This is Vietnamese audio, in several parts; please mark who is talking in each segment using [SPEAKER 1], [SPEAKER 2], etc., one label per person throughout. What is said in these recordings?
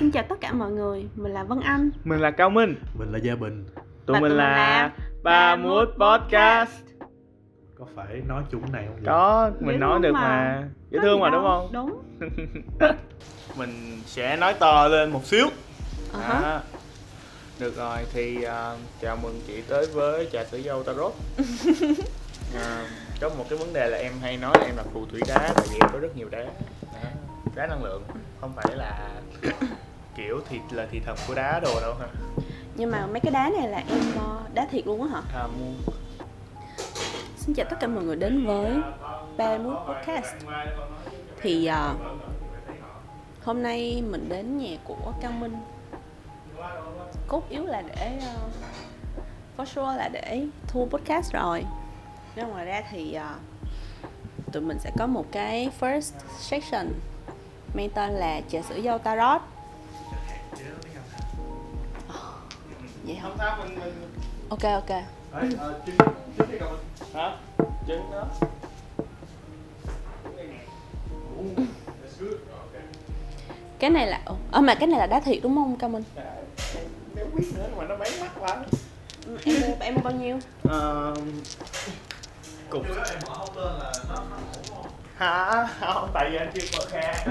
[SPEAKER 1] Xin chào tất cả mọi người, mình là Vân Anh
[SPEAKER 2] Mình là Cao Minh
[SPEAKER 3] Mình là Gia Bình
[SPEAKER 2] Tụi
[SPEAKER 1] Và
[SPEAKER 2] mình
[SPEAKER 1] tụi
[SPEAKER 2] là Ba Mood Podcast
[SPEAKER 3] Có phải nói chúng này không?
[SPEAKER 2] Có,
[SPEAKER 1] Dễ
[SPEAKER 2] mình nói
[SPEAKER 1] thương
[SPEAKER 2] được
[SPEAKER 1] mà.
[SPEAKER 2] mà Dễ
[SPEAKER 1] Có
[SPEAKER 2] thương mà
[SPEAKER 1] đâu,
[SPEAKER 2] đúng không?
[SPEAKER 1] Đúng
[SPEAKER 2] Mình sẽ nói to lên một xíu
[SPEAKER 1] hả.
[SPEAKER 2] Đó. Được rồi, thì à, chào mừng chị tới với trà sữa dâu Tarot à, Có một cái vấn đề là em hay nói là em là phù thủy đá Tại vì em có rất nhiều đá. Đá năng lượng, không phải là kiểu thịt là thị thần của đá đồ đâu ha
[SPEAKER 1] Nhưng mà mấy cái đá này là em ờ, đá thiệt luôn á hả?
[SPEAKER 2] à, mua.
[SPEAKER 1] Xin chào tất cả mọi người đến với Ba Mood Podcast. Thì ờ, hôm nay mình đến nhà của Cao Minh. Cốt yếu là để uh, For sure là để thu podcast rồi. Nhưng ngoài ra thì ờ, tụi mình sẽ có một cái first section mang tên là trà sữa dâu tarot vậy?
[SPEAKER 2] Không sao, mình, mình...
[SPEAKER 1] ok ok
[SPEAKER 3] Đấy, chính đi cầm
[SPEAKER 2] Hả? Trứng đó
[SPEAKER 1] cái này là ờ mà cái này là đá thiệt đúng không Cao Minh
[SPEAKER 2] Nếu biết nữa mà nó bán mắc quá
[SPEAKER 1] Ừ, em mua em mua bao nhiêu
[SPEAKER 2] Ờ... Cục? Hả? Không, tại vì anh chưa mở khe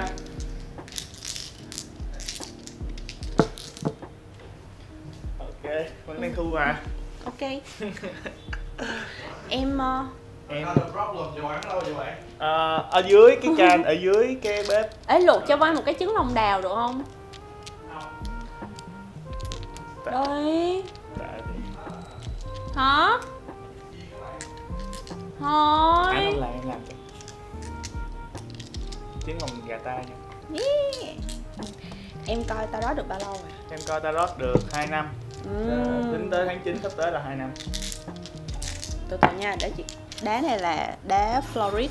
[SPEAKER 2] Ok, vẫn đang thu mà
[SPEAKER 1] ok. Em ờ,
[SPEAKER 2] Em.
[SPEAKER 3] Bạn ở
[SPEAKER 2] dưới cái can, ở dưới cái bếp.
[SPEAKER 1] Ấy luộc cho voi một cái trứng lòng đào được không? Đây. Hả?
[SPEAKER 2] Anh
[SPEAKER 1] thôi.
[SPEAKER 2] Không làm, em làm cho Trứng lòng gà ta nha.
[SPEAKER 1] Yeah. em coi tao đó được bao lâu rồi?
[SPEAKER 2] Em coi Tarot được 2 năm Ờ, Tính tới tháng 9 sắp tới là 2 năm.
[SPEAKER 1] Từ từ nha để chị đá này là đá florid.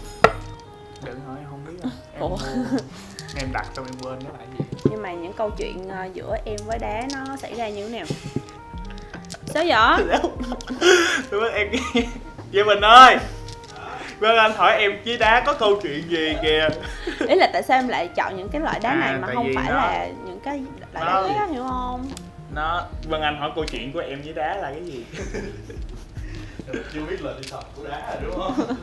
[SPEAKER 2] Đừng hỏi không biết đâu Em,
[SPEAKER 1] Ủa?
[SPEAKER 2] mua- em đặt xong em quên nó là gì.
[SPEAKER 1] Nhưng mà những câu chuyện ờ, giữa em với đá nó xảy ra như thế nào? Sao vậy?
[SPEAKER 2] Đúng rồi, em Vậy mình ơi Vâng anh hỏi em với đá có câu chuyện gì kìa.
[SPEAKER 1] Ý là tại sao em lại chọn những cái loại đá
[SPEAKER 2] À,
[SPEAKER 1] này mà
[SPEAKER 2] tại
[SPEAKER 1] không phải
[SPEAKER 2] nó-
[SPEAKER 1] là những cái loại đá khác hiểu không
[SPEAKER 2] Nó Vâng anh hỏi câu chuyện của em với đá là cái gì?
[SPEAKER 3] Chưa biết là đi thật của đá rồi đúng không?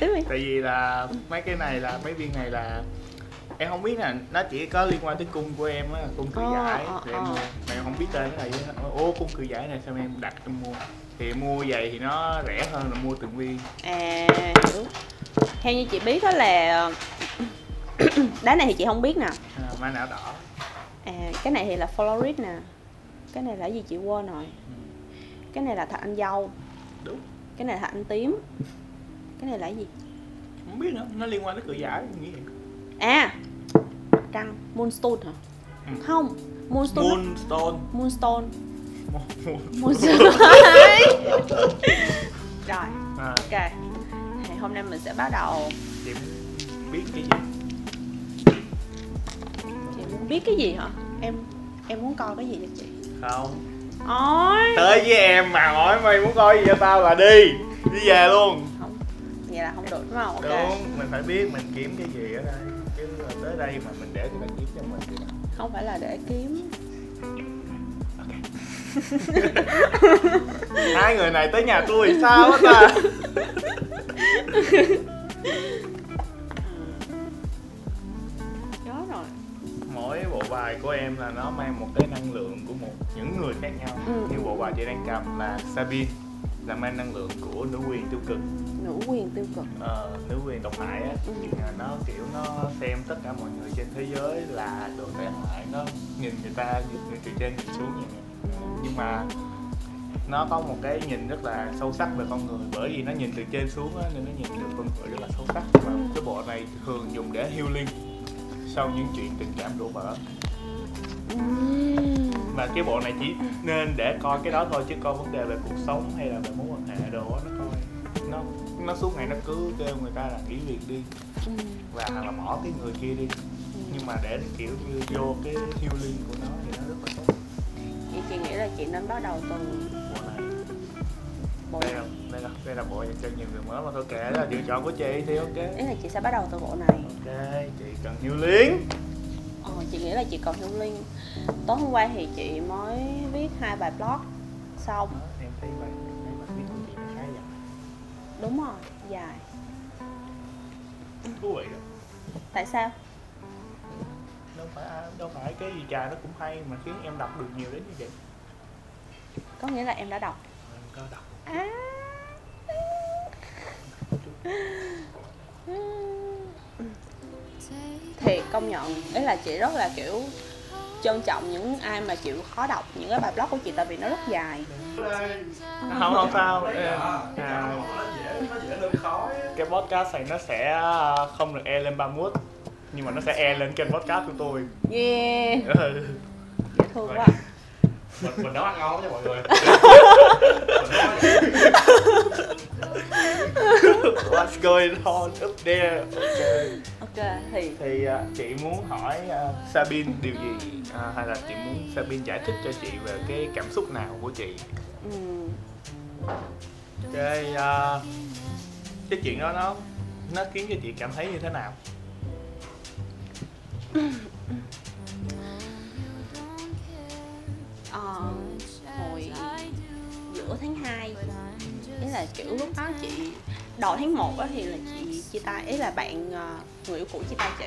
[SPEAKER 2] Tại vì là mấy cái này là mấy viên này là Em không biết là nó chỉ có liên quan tới cung của em á, cung cự
[SPEAKER 1] Ờ,
[SPEAKER 2] giải
[SPEAKER 1] ờ,
[SPEAKER 2] Thì em mua. Mà em không biết tên gì hết Ô cung cự giải này sao em đặt em mua? Thì mua vậy thì nó rẻ hơn là mua từng viên.
[SPEAKER 1] À hiểu theo như chị biết đó là đá này thì chị không biết nè.
[SPEAKER 2] À, Má não đỏ
[SPEAKER 1] à cái này thì là florid nè. Cái này là gì chị quên rồi? Cái này là thạch anh dâu.
[SPEAKER 2] Đúng.
[SPEAKER 1] Cái này là thạch anh tím. Cái này là gì?
[SPEAKER 2] Không biết nữa, nó liên quan tới cự giải nghĩ
[SPEAKER 1] à trăng moonstone hả?
[SPEAKER 2] Ừ.
[SPEAKER 1] không moonstone
[SPEAKER 2] Moonstone.
[SPEAKER 1] Moonstone.
[SPEAKER 2] Moon-
[SPEAKER 1] moonstone. Rồi
[SPEAKER 2] à,
[SPEAKER 1] ok. Thì hôm nay mình sẽ bắt đầu.
[SPEAKER 2] Chị biết cái gì
[SPEAKER 1] biết cái gì hả? Em em muốn coi cái gì cho chị?
[SPEAKER 2] Không.
[SPEAKER 1] Ôi.
[SPEAKER 2] Tới với em mà hỏi mày muốn coi gì cho tao là đi. Đi về luôn.
[SPEAKER 1] Không vậy là không được đúng không? Ok.
[SPEAKER 2] Đúng mình phải biết mình kiếm cái gì ở đây. Chứ tới đây mà mình để người ta kiếm cho mình thì
[SPEAKER 1] không phải là để kiếm.
[SPEAKER 2] Hai người này tới nhà tôi sao á ta bài của em là nó mang một cái năng lượng của một những người khác nhau.
[SPEAKER 1] Ừ.
[SPEAKER 2] như bộ bài chị đang cầm là Sabine là mang năng lượng của nữ quyền tiêu cực.
[SPEAKER 1] Nữ quyền tiêu cực.
[SPEAKER 2] Ờ, nữ quyền độc hại á.
[SPEAKER 1] Ừ.
[SPEAKER 2] À, nó kiểu nó xem tất cả mọi người trên thế giới là đồ tệ hại nó nhìn người ta người từ trên nhìn xuống vậy nè. Nhưng mà nó có một cái nhìn rất là sâu sắc về con người bởi vì nó nhìn từ trên xuống á, nên nó nhìn được con người rất là sâu sắc. Và cái bộ này thường dùng để healing sau những chuyện tình cảm đổ vỡ
[SPEAKER 1] Ừm.
[SPEAKER 2] và cái bộ này chỉ nên để coi cái đó thôi chứ coi vấn đề về cuộc sống hay là về mối quan hệ đồ á, nó coi. Nó nó suốt ngày nó cứ kêu người ta là nghỉ việc đi và hoặc là bỏ cái người kia đi. Nhưng mà để kiểu như vô cái healing của nó thì nó rất là tốt.
[SPEAKER 1] Vậy chị nghĩ là chị nên bắt đầu từ
[SPEAKER 2] bộ này.
[SPEAKER 1] Bộ
[SPEAKER 2] đây là đây là đây là bộ dành cho nhiều người mới mà thôi đó là lựa chọn của chị thì ok.
[SPEAKER 1] Ý là chị sẽ bắt đầu từ bộ này.
[SPEAKER 2] Ok chị cần healing
[SPEAKER 1] chị nghĩ là chị còn healing tối hôm qua thì chị mới viết hai bài blog xong.
[SPEAKER 2] Đó, em thấy vậy thấy bài viết của chị khá dài
[SPEAKER 1] đúng rồi dài.
[SPEAKER 2] Thú vị đó.
[SPEAKER 1] Tại sao?
[SPEAKER 2] Đâu phải đâu phải cái gì dài nó cũng hay mà khiến em đọc được nhiều đến như vậy.
[SPEAKER 1] Có nghĩa là em đã đọc.
[SPEAKER 2] Em có đọc.
[SPEAKER 1] À thì công nhận. Ấy là chị rất là kiểu trân trọng những ai mà chịu khó đọc những cái bài blog của chị tại vì nó rất dài.
[SPEAKER 2] Không không sao. Em-
[SPEAKER 3] à, nó dễ nó dễ lên khó á.
[SPEAKER 2] cái podcast này nó sẽ à, không được e lên 31 nhưng mà nó sẽ e lên kênh podcast của tôi.
[SPEAKER 1] Yeah.
[SPEAKER 2] Ừ.
[SPEAKER 1] dễ thương quá.
[SPEAKER 3] Mình mình nấu ăn ngon nha mọi người.
[SPEAKER 2] What's going on up there? Okay.
[SPEAKER 1] Ok thì
[SPEAKER 2] Thì à, chị muốn hỏi à, Sabine điều gì à, hay là chị muốn Sabine giải thích cho chị về cái cảm xúc nào của chị? Cái à, cái chuyện đó nó nó khiến cho chị cảm thấy như thế nào?
[SPEAKER 1] ờ, hồi giữa tháng 2 ý là kiểu lúc đó chị đầu tháng 1 á thì là chị chia tay ấy là bạn ờ, người yêu cũ chia tay chị.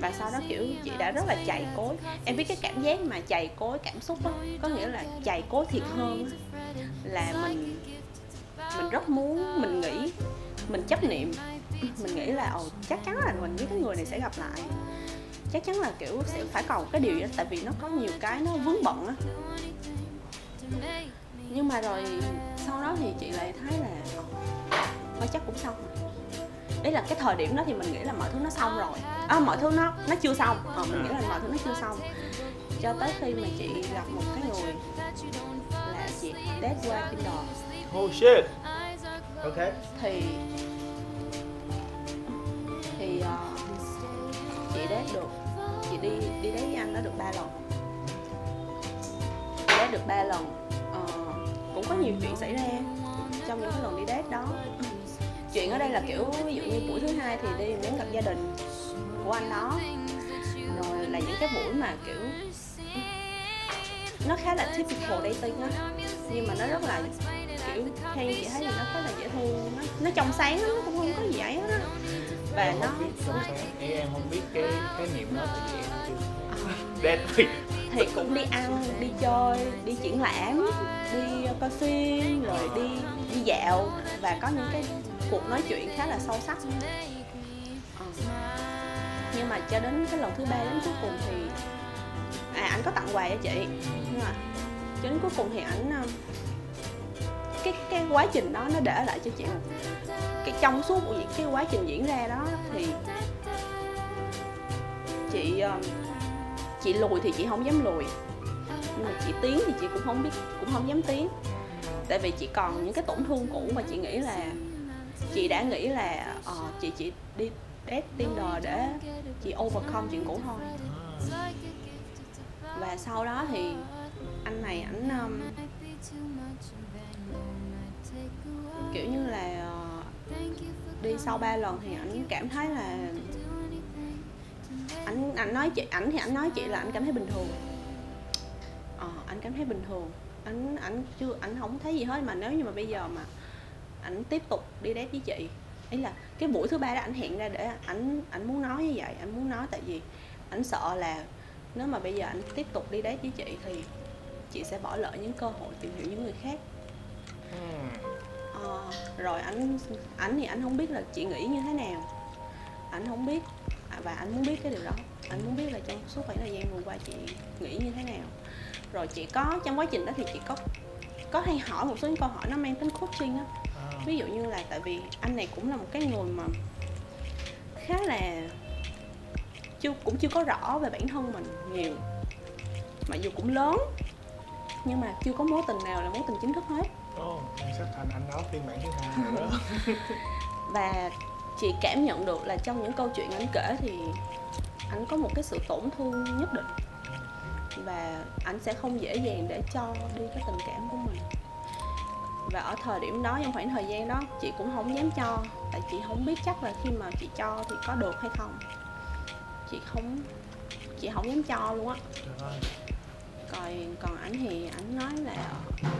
[SPEAKER 1] Và sau đó, kiểu, chị đã rất là chày cối. Em biết cái cảm giác mà chày cối cảm xúc đó có nghĩa là chày cối thiệt hơn là mình mình rất muốn, mình nghĩ, mình chấp niệm. Mình nghĩ là, ồ, chắc chắn là mình với cái người này sẽ gặp lại. Chắc chắn là, kiểu, sẽ phải còn cái điều đó, tại vì nó có nhiều cái nó vướng bận á. Nhưng mà rồi sau đó thì chị lại thấy là thôi chắc cũng xong rồi. Đấy là cái thời điểm đó thì mình nghĩ là mọi thứ nó xong rồi. À, mọi thứ nó nó chưa xong. Ờ, mình nghĩ là mọi thứ nó chưa xong. Cho tới khi mà chị gặp một cái người là chị date qua Tinder
[SPEAKER 2] Oh shit. Ok.
[SPEAKER 1] thì thì ờ, chị date được chị đi đi date với anh đó được ba lần. Date được ba lần. Ờ, cũng có nhiều chuyện xảy ra trong những cái lần đi date đó chuyện ở đây là kiểu ví dụ như buổi thứ hai thì đi đến gặp gia đình của anh đó. Rồi là những cái buổi mà kiểu nó khá là typical dating á. Nhưng mà nó rất là kiểu theo chị thấy thì nó khá là dễ thương nó, nó trong sáng lắm nó cũng không có gì ấy hết á. Và
[SPEAKER 2] em
[SPEAKER 1] nó
[SPEAKER 2] không biết em không biết cái cái niệm đó tại vì em chưa thì
[SPEAKER 1] cũng đi ăn đi chơi đi triển lãm đi coi phim rồi đi đi dạo. Và có những cái cuộc nói chuyện khá là sâu sắc. Ờ. Nhưng mà cho đến cái lần thứ ba đến cuối cùng thì à anh có tặng quà cho chị. Nhưng mà cho đến cuối cùng thì ảnh ờ, cái cái quá trình đó nó để lại cho chị một cái trong suốt của cái quá trình diễn ra đó thì chị ờ, chị lùi thì chị không dám lùi. Nhưng mà chị tiến thì chị cũng không biết, cũng không dám tiến. Tại vì chị còn những cái tổn thương cũ mà chị nghĩ là chị đã nghĩ là uh, chị chỉ đi date Tinder để chị overcome chuyện cũ thôi. Và sau đó thì anh này ảnh um, kiểu như là uh, đi sau ba lần thì ảnh cảm thấy là ảnh ảnh nói chị ảnh thì ảnh nói chị là ảnh cảm thấy bình thường. Ờ ảnh cảm thấy bình thường. Ảnh ảnh chưa ảnh không thấy gì hết mà nếu như mà bây giờ mà ảnh tiếp tục đi date với chị. Ý là cái buổi thứ ba đó ảnh hẹn ra để ảnh ảnh muốn nói như vậy ảnh muốn nói tại vì ảnh sợ là nếu mà bây giờ ảnh tiếp tục đi date với chị thì chị sẽ bỏ lỡ những cơ hội tìm hiểu những người khác. Ờ, rồi ảnh ảnh thì ảnh không biết là chị nghĩ như thế nào. Ảnh không biết à, và ảnh muốn biết cái điều đó. Ảnh muốn biết là trong suốt khoảng thời gian vừa qua chị nghĩ như thế nào. Rồi chị có trong quá trình đó thì chị có có hay hỏi một số những câu hỏi nó mang tính coaching á.
[SPEAKER 2] À,
[SPEAKER 1] ví dụ như là tại vì anh này cũng là một cái người mà khá là chưa cũng chưa có rõ về bản thân mình nhiều. Mặc dù cũng lớn nhưng mà chưa có mối tình nào là mối tình chính thức hết.
[SPEAKER 2] Oh, em sắp thành anh đó phiên bản thứ hai đó.
[SPEAKER 1] Và chị cảm nhận được là trong những câu chuyện anh kể thì anh có một cái sự tổn thương nhất định. Và anh sẽ không dễ dàng để cho đi cái tình cảm của mình và ở thời điểm đó trong khoảng thời gian đó chị cũng không dám cho. Tại chị không biết chắc là khi mà chị cho thì có được hay không. Chị không chị không dám cho luôn á. Còn còn ảnh thì ảnh nói là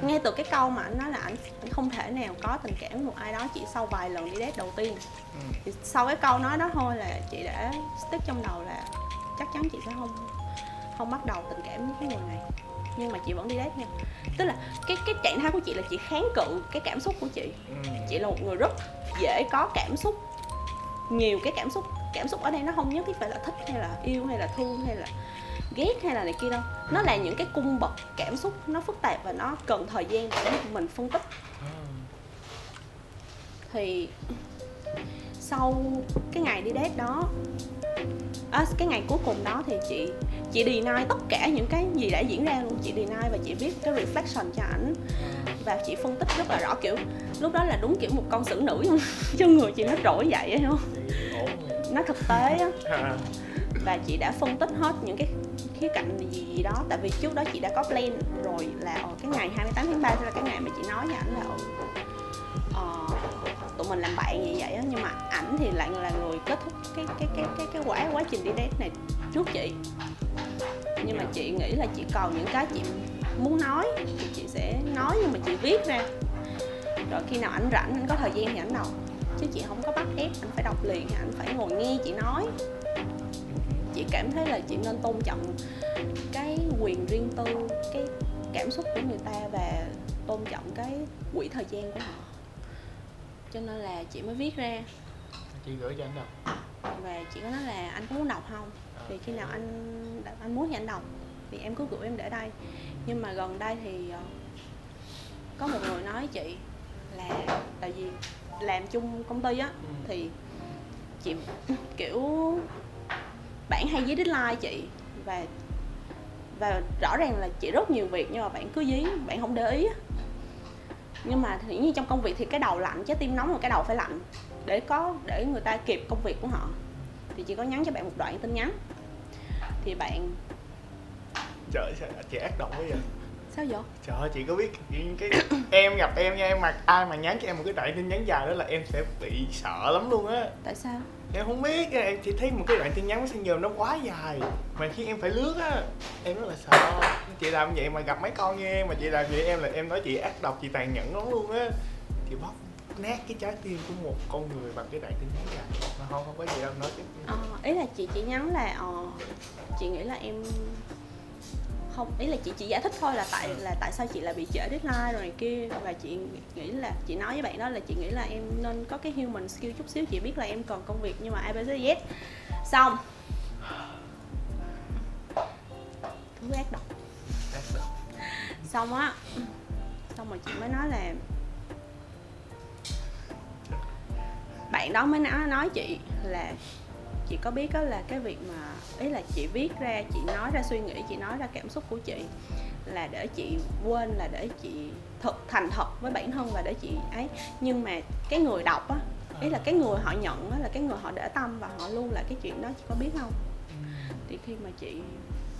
[SPEAKER 1] ngay từ cái câu mà ảnh nói là ảnh ảnh không thể nào có tình cảm với một ai đó chỉ sau vài lần đi date đầu tiên.
[SPEAKER 2] Ừ.
[SPEAKER 1] thì sau cái câu nói đó thôi là chị đã stick trong đầu là chắc chắn chị sẽ không không bắt đầu tình cảm với cái người này nhưng mà chị vẫn đi date nha. Tức là cái cái trạng thái của chị là chị kháng cự cái cảm xúc của chị.
[SPEAKER 2] Ừ.
[SPEAKER 1] chị là một người rất dễ có cảm xúc. Nhiều cái cảm xúc cảm xúc ở đây nó không nhất thiết phải là thích hay là yêu hay là thương hay là ghét hay là này kia đâu. Nó là những cái cung bậc cảm xúc nó phức tạp và nó cần thời gian để mình phân tích.
[SPEAKER 2] Ừ.
[SPEAKER 1] thì sau cái ngày đi date đó. À, cái ngày cuối cùng đó thì chị chị deny tất cả những cái gì đã diễn ra luôn. Chị deny và chị viết cái reflection cho ảnh. Và chị phân tích rất là rõ kiểu lúc đó là đúng kiểu một con xử nữ trong người chị nó trỗi dậy ấy, không? Nó thực tế á. Và chị đã phân tích hết những cái khía cạnh gì, gì đó. Tại vì trước đó chị đã có plan rồi là ở cái ngày 28 tháng 3 là cái ngày mà chị nói với ảnh là ờ, tụi mình làm bạn vậy vậy á, nhưng mà ảnh thì lại là người kết thúc cái cái cái cái cái quá quá trình đi date này trước chị. Nhưng mà chị nghĩ là chị còn những cái chị muốn nói thì chị sẽ nói nhưng mà chị viết ra. Rồi khi nào ảnh rảnh, ảnh có thời gian thì ảnh đọc. Chứ chị không có bắt ép, ảnh phải đọc liền ảnh phải ngồi nghe chị nói. Chị cảm thấy là chị nên tôn trọng cái quyền riêng tư, cái cảm xúc của người ta và tôn trọng cái quỹ thời gian của họ cho nên là chị mới viết ra.
[SPEAKER 2] Chị gửi cho anh đọc
[SPEAKER 1] và chị có nói là anh có muốn đọc không? Thì khi nào anh anh muốn thì anh đọc. Thì em cứ gửi em để đây. Nhưng mà gần đây thì ờ, có một người nói chị là tại vì làm chung công ty á
[SPEAKER 2] Ừ.
[SPEAKER 1] thì chị kiểu bạn hay dí deadline chị. Và và rõ ràng là chị rất nhiều việc nhưng mà bạn cứ dí bạn không để ý á. Nhưng mà thì như trong công việc thì cái đầu lạnh trái tim nóng mà cái đầu phải lạnh để có để người ta kịp công việc của họ. Thì chị có nhắn cho bạn một đoạn tin nhắn. Thì bạn
[SPEAKER 2] trời sao chị ác động quá vậy?
[SPEAKER 1] Sao vậy?
[SPEAKER 2] Trời ơi chị có biết cái em gặp em nha em mà ai mà nhắn cho em một cái đoạn tin nhắn dài đó là em sẽ bị sợ lắm luôn á.
[SPEAKER 1] Tại sao
[SPEAKER 2] em không biết em chỉ thấy một cái đoạn tin nhắn messenger nó quá dài. Mà khi em phải lướt á em rất là sợ. Chị làm vậy mà gặp mấy con như em mà chị làm vậy em là em nói chị ác độc chị tàn nhẫn lắm luôn á. Chị bóc nát cái trái tim của một con người bằng cái đoạn tin nhắn dài. Mà không không có gì đâu nói chứ
[SPEAKER 1] Ờ, ý là chị chỉ nhắn là ờ, chị nghĩ là em không ý là chị chỉ giải thích thôi là tại là tại sao chị lại bị trễ deadline rồi này kia. Và chị nghĩ là chị nói với bạn đó là chị nghĩ là em nên có cái human skill chút xíu chị biết là em còn công việc nhưng mà abcz xong. Thứ ác độc. Xong á. Xong rồi chị mới nói là bạn đó mới nói nói chị là chị có biết đó là cái việc mà ý là chị viết ra chị nói ra suy nghĩ chị nói ra cảm xúc của chị là để chị quên là để chị thực thành thật với bản thân và để chị ấy. Nhưng mà cái người đọc á ý là cái người họ nhận á là cái người họ để tâm và họ luôn là cái chuyện đó chị có biết không? Thì khi mà chị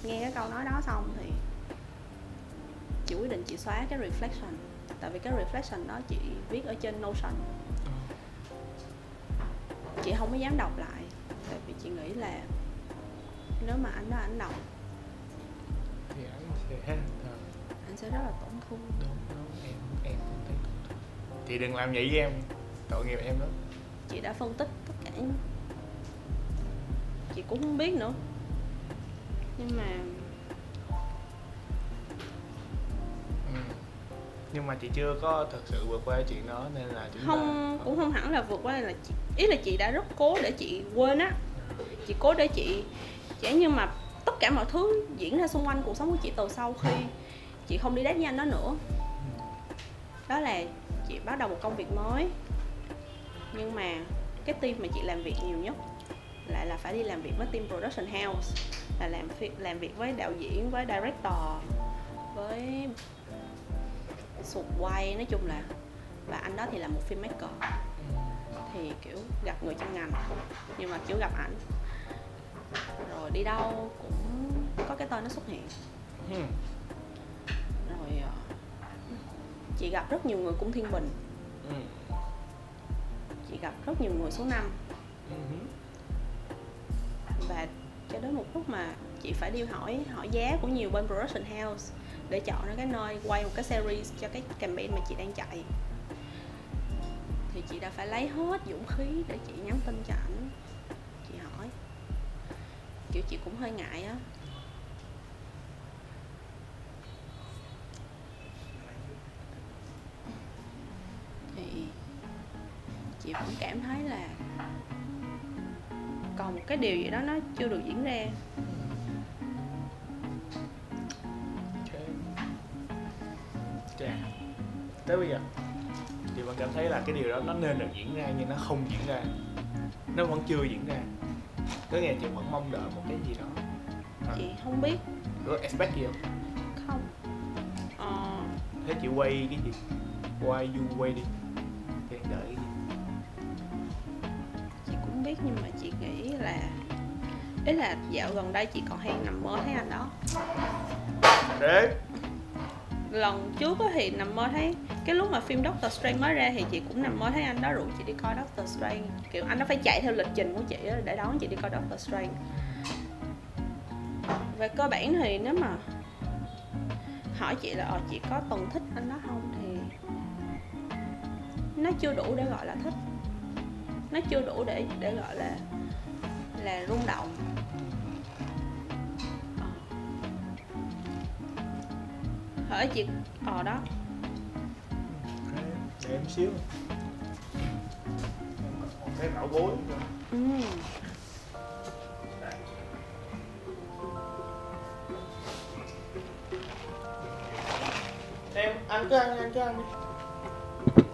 [SPEAKER 1] nghe cái câu nói đó xong thì chị quyết định chị xóa cái reflection. Tại vì cái reflection đó chị viết ở trên notion. Chị không có dám đọc lại chị nghĩ là nếu mà anh đó anh đọc
[SPEAKER 2] thì anh sẽ
[SPEAKER 1] anh sẽ rất là tổn thương.
[SPEAKER 2] Đúng đúng em em cũng thấy tổn thương. Chị đừng làm vậy với em tội nghiệp em đó
[SPEAKER 1] chị đã phân tích tất cả chị cũng không biết nữa. Nhưng mà
[SPEAKER 2] ừ. nhưng mà chị chưa có thật sự vượt qua chuyện đó nên là chúng
[SPEAKER 1] không
[SPEAKER 2] ta
[SPEAKER 1] cũng không hẳn là vượt qua là chị, ý là chị đã rất cố để chị quên á chị cố để chị chỉ nhưng mà tất cả mọi thứ diễn ra xung quanh cuộc sống của chị từ sau khi chị không đi date với anh đó nữa. Đó là chị bắt đầu một công việc mới. Nhưng mà cái team mà chị làm việc nhiều nhất lại là phải đi làm việc với team production house, là làm việc làm việc với đạo diễn, với director, với sụt quay nói chung là, và anh đó thì là một filmmaker. Thì kiểu gặp người trong ngành, nhưng mà kiểu gặp ảnh rồi đi đâu cũng có cái tên nó xuất hiện
[SPEAKER 2] Ừ.
[SPEAKER 1] rồi ờ, chị gặp rất nhiều người cung thiên bình
[SPEAKER 2] Ừ.
[SPEAKER 1] chị gặp rất nhiều người số 5
[SPEAKER 2] Ừ.
[SPEAKER 1] và cho đến một lúc mà chị phải đi hỏi hỏi giá của nhiều bên production house để chọn ra cái nơi quay một cái series cho cái campaign mà chị đang chạy thì chị đã phải lấy hết dũng khí để chị nhắn tin cho kiểu chị cũng hơi ngại á. Thì chị vẫn cảm thấy là còn một cái điều gì đó nó chưa được diễn ra.
[SPEAKER 2] Ok. Tới bây giờ thì bạn cảm thấy là cái điều đó nó nên được diễn ra nhưng nó không diễn ra. Nó vẫn chưa diễn ra có là chị vẫn mong đợi một cái gì đó. À,
[SPEAKER 1] chị không biết.
[SPEAKER 2] Có expect gì không?
[SPEAKER 1] Không. Ờ,
[SPEAKER 2] thế chị quay cái gì? Why you waiting thì em đợi cái gì?
[SPEAKER 1] Chị cũng biết nhưng mà chị nghĩ là ý là dạo gần đây chị còn hay nằm mơ thấy anh đó.
[SPEAKER 2] Thế?
[SPEAKER 1] Lần trước á thì nằm mơ thấy cái lúc mà phim Doctor Strange mới ra thì chị cũng nằm mơ thấy anh đó rủ chị đi coi Doctor Strange. Kiểu anh đó phải chạy theo lịch trình của chị để đón chị đi coi Doctor Strange. Về cơ bản thì nếu mà hỏi chị là ờ, chị có từng thích anh đó không? thì nó chưa đủ để gọi là thích. Nó chưa đủ để để gọi là là rung động. Ờ. Hỏi chị ờ đó
[SPEAKER 2] em xíu. Em còn cái bảo bối nữa.
[SPEAKER 1] Ừ.
[SPEAKER 2] em anh cứ ăn anh cứ ăn đi.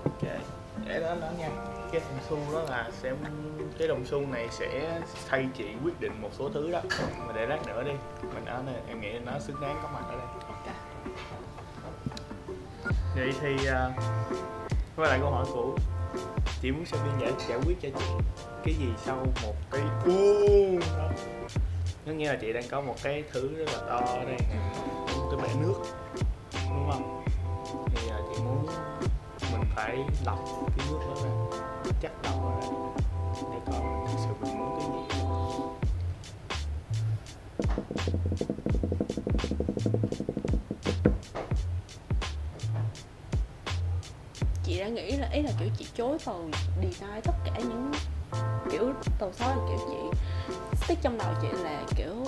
[SPEAKER 2] Ok để đó đó nha. Cái đồng xu đó là sẽ cái đồng xu này sẽ thay chị quyết định một số thứ đó. Mà để lát nữa đi. Mình ở đây em nghĩ nó xứng đáng có mặt ở đây.
[SPEAKER 1] Ok.
[SPEAKER 2] Vậy thì uh, quay lại câu hỏi cũ chị muốn Sabin giải giải quyết cho chị cái gì sau một cái u nó nghĩa là chị đang có một cái thứ rất là to ở đây cái bể nước đúng không? Thì uh, chị muốn mình phải lọc cái nước đó ra. Chắc lọc ra để coi thực sự mình muốn cái gì.
[SPEAKER 1] Đã nghĩ là ý là kiểu chị chối từ deny tất cả những kiểu từ sau là kiểu chị stick trong đầu chị là kiểu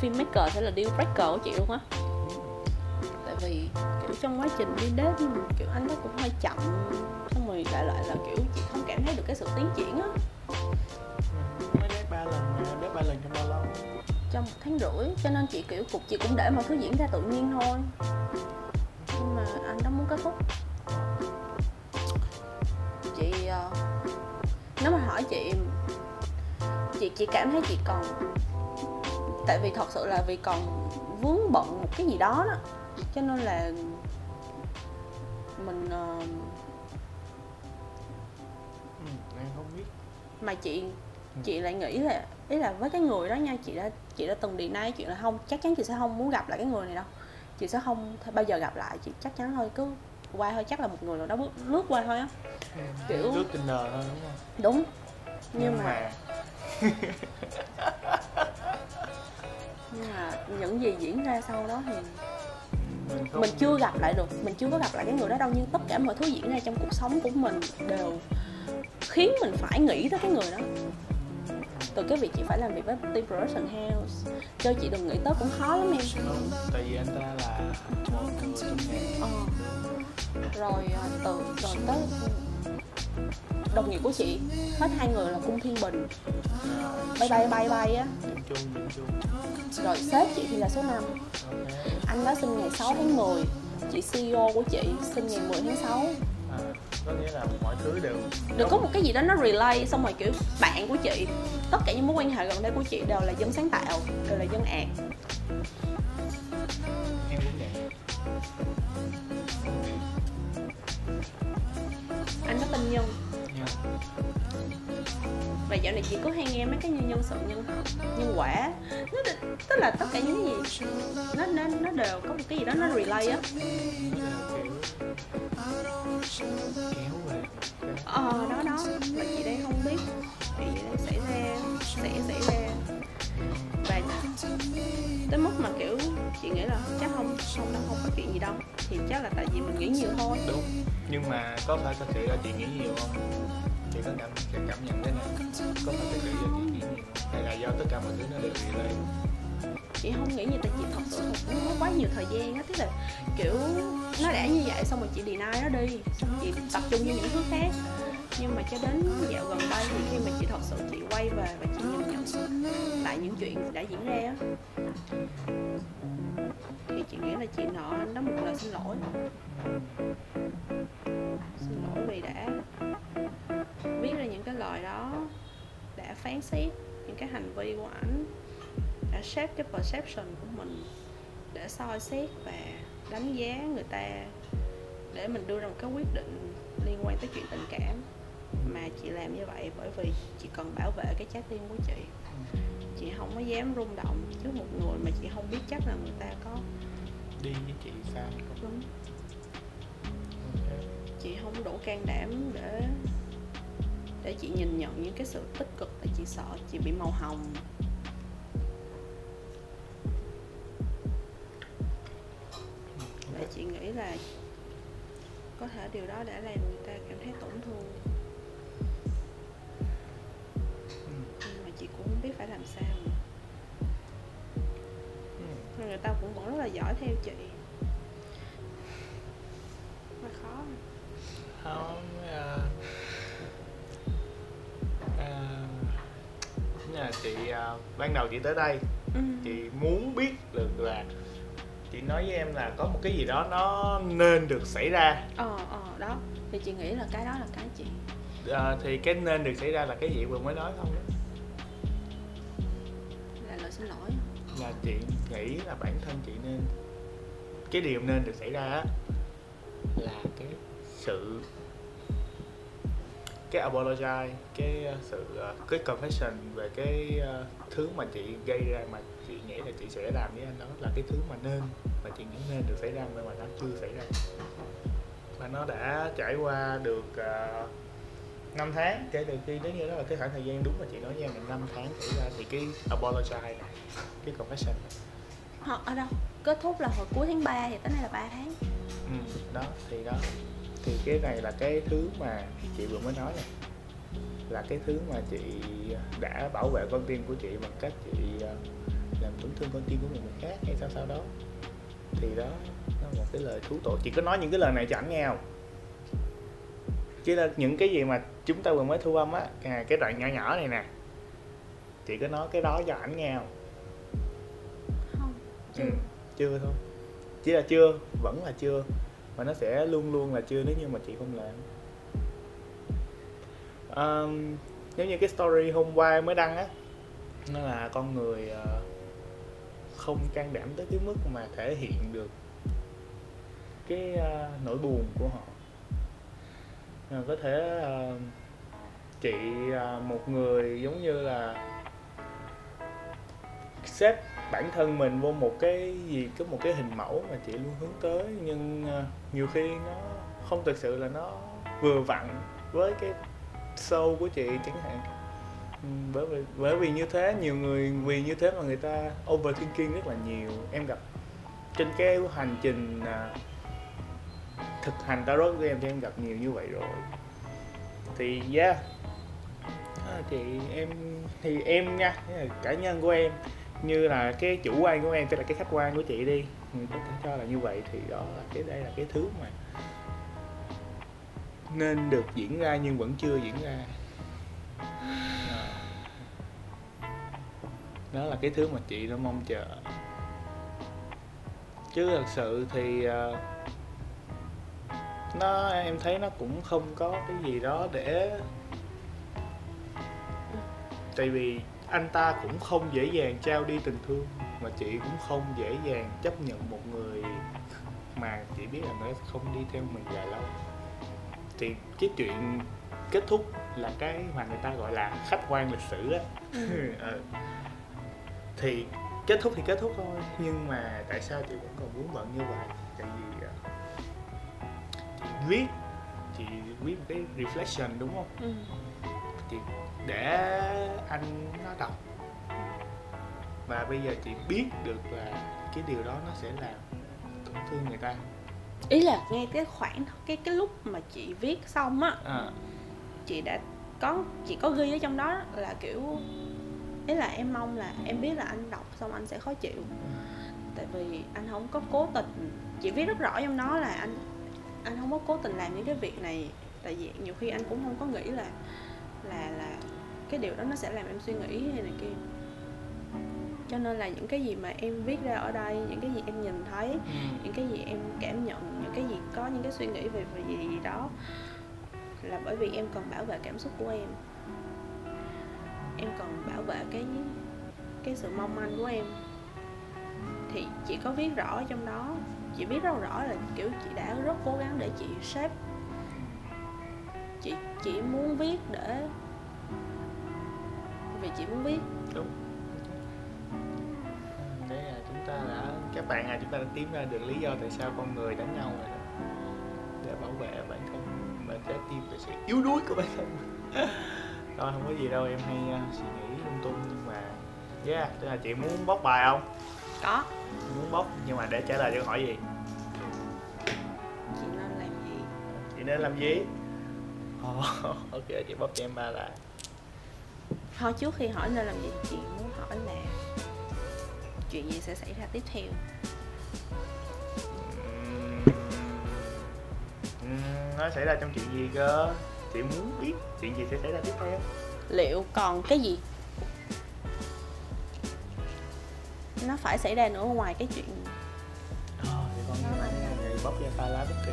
[SPEAKER 1] filmmaker sẽ là deal breaker của chị luôn á. Tại vì kiểu trong quá trình đi đến kiểu anh đó cũng hơi chậm xong rồi lại lại là kiểu chị không cảm thấy được cái sự tiến triển á.
[SPEAKER 2] Mới đét ba lần mà ba lần trong bao lâu?
[SPEAKER 1] Trong một tháng rưỡi cho nên chị kiểu cục chị cũng để mọi thứ diễn ra tự nhiên thôi. Nhưng mà anh đó muốn kết thúc chị ờ, nếu mà hỏi chị chị chị cảm thấy chị còn tại vì thật sự là vì còn vướng bận một cái gì đó đó cho nên là mình ờ,
[SPEAKER 2] ừ, em không biết.
[SPEAKER 1] mà chị chị lại nghĩ là ý là với cái người đó nha chị đã chị đã từng deny chuyện là không chắc chắn chị sẽ không muốn gặp lại cái người này đâu. Chị sẽ không bao giờ gặp lại chị chắc chắn thôi cứ qua thôi chắc là một người nào đó bước lướt qua thôi á. Kiểu-
[SPEAKER 2] lướt Tinder thôi đúng không?
[SPEAKER 1] Đúng. Nhưng mà nhưng mà những gì diễn ra sau đó thì
[SPEAKER 2] mình, không-
[SPEAKER 1] mình chưa gặp lại được mình chưa có gặp lại cái người đó đâu nhưng tất cả mọi thứ diễn ra trong cuộc sống của mình đều khiến mình phải nghĩ tới cái người đó. Từ cái việc chị phải làm việc với team production house cho chị đừng nghĩ tới cũng khó lắm em.
[SPEAKER 2] Đúng, tại vì anh ta là một người trong nghề
[SPEAKER 1] ờ rồi à, từ rồi tới đồng nghiệp của chị. Hết hai người là cung thiên bình. Bay bay bay bay á. Rồi sếp chị thì là số 5 anh đó sinh ngày 6 tháng 10 chị CEO của chị sinh ngày 10 tháng 6
[SPEAKER 2] à, có nghĩa là mọi thứ đều
[SPEAKER 1] được có một cái gì đó nó relay xong rồi kiểu bạn của chị tất cả những mối quan hệ gần đây của chị đều là dân sáng tạo đều là dân ạt dạo này chị có hay nghe mấy cái như nhân sự, nhân nhân quả. Nó đ- tức là tất cả những cái gì nó nó nó đều có một cái gì đó nó relay á.
[SPEAKER 2] Kéo về
[SPEAKER 1] ờ đó đó. Mà chị đang không biết chuyện gì đang xảy ra, sẽ xảy ra. Và tới mức mà, kiểu, chị nghĩ là chắc không không đâu không có chuyện gì đâu. Thì chắc là tại vì mình nghĩ nhiều thôi.
[SPEAKER 2] Đúng. Nhưng mà có phải thật sự là chị nghĩ nhiều không? Chị có cảm cảm, cảm nhận thế nào có phải thật sự do chị nghĩ không hay là do tất cả mọi thứ nó đều bị lên.
[SPEAKER 1] Chị không nghĩ như tại chị thật sự không có quá nhiều thời gian á. Tức là kiểu nó đã như vậy xong rồi chị deny nó đi. Xong chị tập trung vào những thứ khác. Nhưng mà cho đến dạo gần đây thì khi mà chị thật sự chị quay về và chị nhìn nhận lại những chuyện đã diễn ra á thì chị nghĩ là chị nợ anh đó một lời xin lỗi. Xin lỗi vì đã viết ra những cái lời đó đã phán xét những cái hành vi của ảnh đã shape cái perception của mình để soi xét và đánh giá người ta để mình đưa ra một cái quyết định liên quan tới chuyện tình cảm. Mà chị làm như vậy bởi vì chị cần bảo vệ cái trái tim của chị. Chị không có dám rung động trước một người mà chị không biết chắc là người ta có
[SPEAKER 2] đi với chị sao?
[SPEAKER 1] Đúng.
[SPEAKER 2] Ok.
[SPEAKER 1] chị không đủ can đảm để để chị nhìn nhận những cái sự tích cực tại chị sợ chị bị màu hồng và chị nghĩ là có thể điều đó đã làm người ta cảm thấy tổn thương nhưng mà chị cũng không biết phải làm sao.
[SPEAKER 2] Ừ.
[SPEAKER 1] Người ta cũng vẫn rất là giỏi theo chị
[SPEAKER 2] đầu chị tới đây.
[SPEAKER 1] Ừ.
[SPEAKER 2] chị muốn biết được là chị nói với em là có một cái gì đó nó nên được xảy ra.
[SPEAKER 1] Ờ ờ đó. Thì chị nghĩ là cái đó là cái chị.
[SPEAKER 2] À, thì cái nên được xảy ra là cái gì vừa mới nói không? Đó
[SPEAKER 1] là lời xin lỗi.
[SPEAKER 2] Là chị nghĩ là bản thân chị nên cái điều nên được xảy ra á là cái sự cái apologize cái uh, sự uh, cái confession về cái uh, thứ mà chị gây ra mà chị nghĩ là chị sẽ làm với anh đó là cái thứ mà nên mà chị nghĩ nên được xảy ra nhưng mà nó chưa xảy ra. Và nó đã trải qua được uh, 5 tháng kể từ khi đến như đó là cái khoảng thời gian đúng mà chị nói với em là 5 tháng xảy ra thì cái apologize này cái confession
[SPEAKER 1] Họ ở đâu kết thúc là hồi cuối tháng 3 thì tới nay là 3 tháng.
[SPEAKER 2] Ừ, đó thì đó thì cái này là cái thứ mà chị vừa mới nói này là cái thứ mà chị đã bảo vệ con tim của chị bằng cách chị ờ, làm tổn thương con tim của một người khác hay sao sao đó. Thì đó nó là một cái lời thú tội. Chị có nói những cái lời này cho ảnh nghe không? Chỉ là những cái gì mà chúng ta vừa mới thu âm á à, cái đoạn nhỏ nhỏ này nè. Chị có nói cái đó cho ảnh nghe không?
[SPEAKER 1] Không chưa.
[SPEAKER 2] Ừ, chưa thôi. Chỉ là chưa vẫn là chưa và nó sẽ luôn luôn là chưa nếu như mà chị không làm. Um, giống như cái story hôm qua mới đăng á nó là con người ờ, không can đảm tới cái mức mà thể hiện được cái ờ, nỗi buồn của họ. Ờ, có thể chị một người giống như là sếp bản thân mình vô một cái gì có một cái hình mẫu mà chị luôn hướng tới. Nhưng ờ, nhiều khi nó không thực sự là nó vừa vặn với cái sâu của chị chẳng hạn. Ừ, bởi vì bởi vì như thế nhiều người vì như thế mà người ta overthinking rất là nhiều. Em gặp trên cái hành trình à, thực hành tarot của em thì em gặp nhiều như vậy rồi. Thì yeah. À, thì em thì em nha cái là cá nhân của em như là cái chủ quan của em, tức là cái khách quan của chị đi. Mình có thể cho là như vậy thì đó là cái, đây là cái thứ mà nên được diễn ra nhưng vẫn chưa diễn ra. Đó. là cái thứ mà chị đã mong chờ. Chứ thật sự thì ờ, nó, em thấy nó cũng không có cái gì đó để, tại vì anh ta cũng không dễ dàng trao đi tình thương mà chị cũng không dễ dàng chấp nhận một người mà chị biết là nó không đi theo mình dài lâu. Thì cái chuyện kết thúc là cái mà người ta gọi là khách quan lịch sử á. Ờ. thì kết thúc thì kết thúc thôi nhưng mà tại sao chị vẫn còn muốn bận như vậy? Tại vì ờ, chị viết chị viết một cái reflection đúng không?
[SPEAKER 1] Ừ.
[SPEAKER 2] thì để anh nó đọc. Và bây giờ chị biết được là cái điều đó nó sẽ làm tổn thương người ta.
[SPEAKER 1] Ý là ngay cái khoảng cái cái lúc mà chị viết xong á
[SPEAKER 2] à,
[SPEAKER 1] chị đã có chị có ghi ở trong đó là kiểu ý là em mong là em biết là anh đọc xong anh sẽ khó chịu. Tại vì anh không có cố tình chị viết rất rõ trong đó là anh anh không có cố tình làm những cái việc này. Tại vì nhiều khi anh cũng không có nghĩ là là là cái điều đó nó sẽ làm em suy nghĩ hay này kia. Cho nên là những cái gì mà em viết ra ở đây những cái gì em nhìn thấy
[SPEAKER 2] ừ.
[SPEAKER 1] những cái gì em cảm nhận những cái gì có những cái suy nghĩ về về gì, gì đó là bởi vì em cần bảo vệ cảm xúc của em. Em cần bảo vệ cái cái sự mong manh của em. Thì chị có viết rõ trong đó chị biết rất rõ là kiểu chị đã rất cố gắng để chị shape chị chỉ muốn viết để vì chị muốn viết
[SPEAKER 2] đúng. Đấy là chúng ta đã các bạn à chúng ta đã tìm ra được lý do tại sao con người đánh nhau rồi đó. Để bảo vệ bản thân và trái tim về sự yếu đuối của bản thân. Thôi không có gì đâu em hay uh, suy nghĩ lung tung nhưng mà yeah tức là chị muốn bóc bài không?
[SPEAKER 1] Có.
[SPEAKER 2] Muốn bóc nhưng mà để trả lời cho hỏi gì?
[SPEAKER 1] Chị nên làm gì?
[SPEAKER 2] Chị nên làm gì? Oh, ok chị bóc cho em ba là
[SPEAKER 1] thôi trước khi hỏi nên làm gì chị muốn hỏi là chuyện gì sẽ xảy ra tiếp theo?
[SPEAKER 2] Nó xảy ra trong chuyện gì cơ? Chị muốn biết chuyện gì sẽ xảy ra tiếp theo?
[SPEAKER 1] Liệu còn cái gì? Nó phải xảy ra nữa ngoài cái chuyện
[SPEAKER 2] Ờ, thì con bóc ra pha lá bất kỳ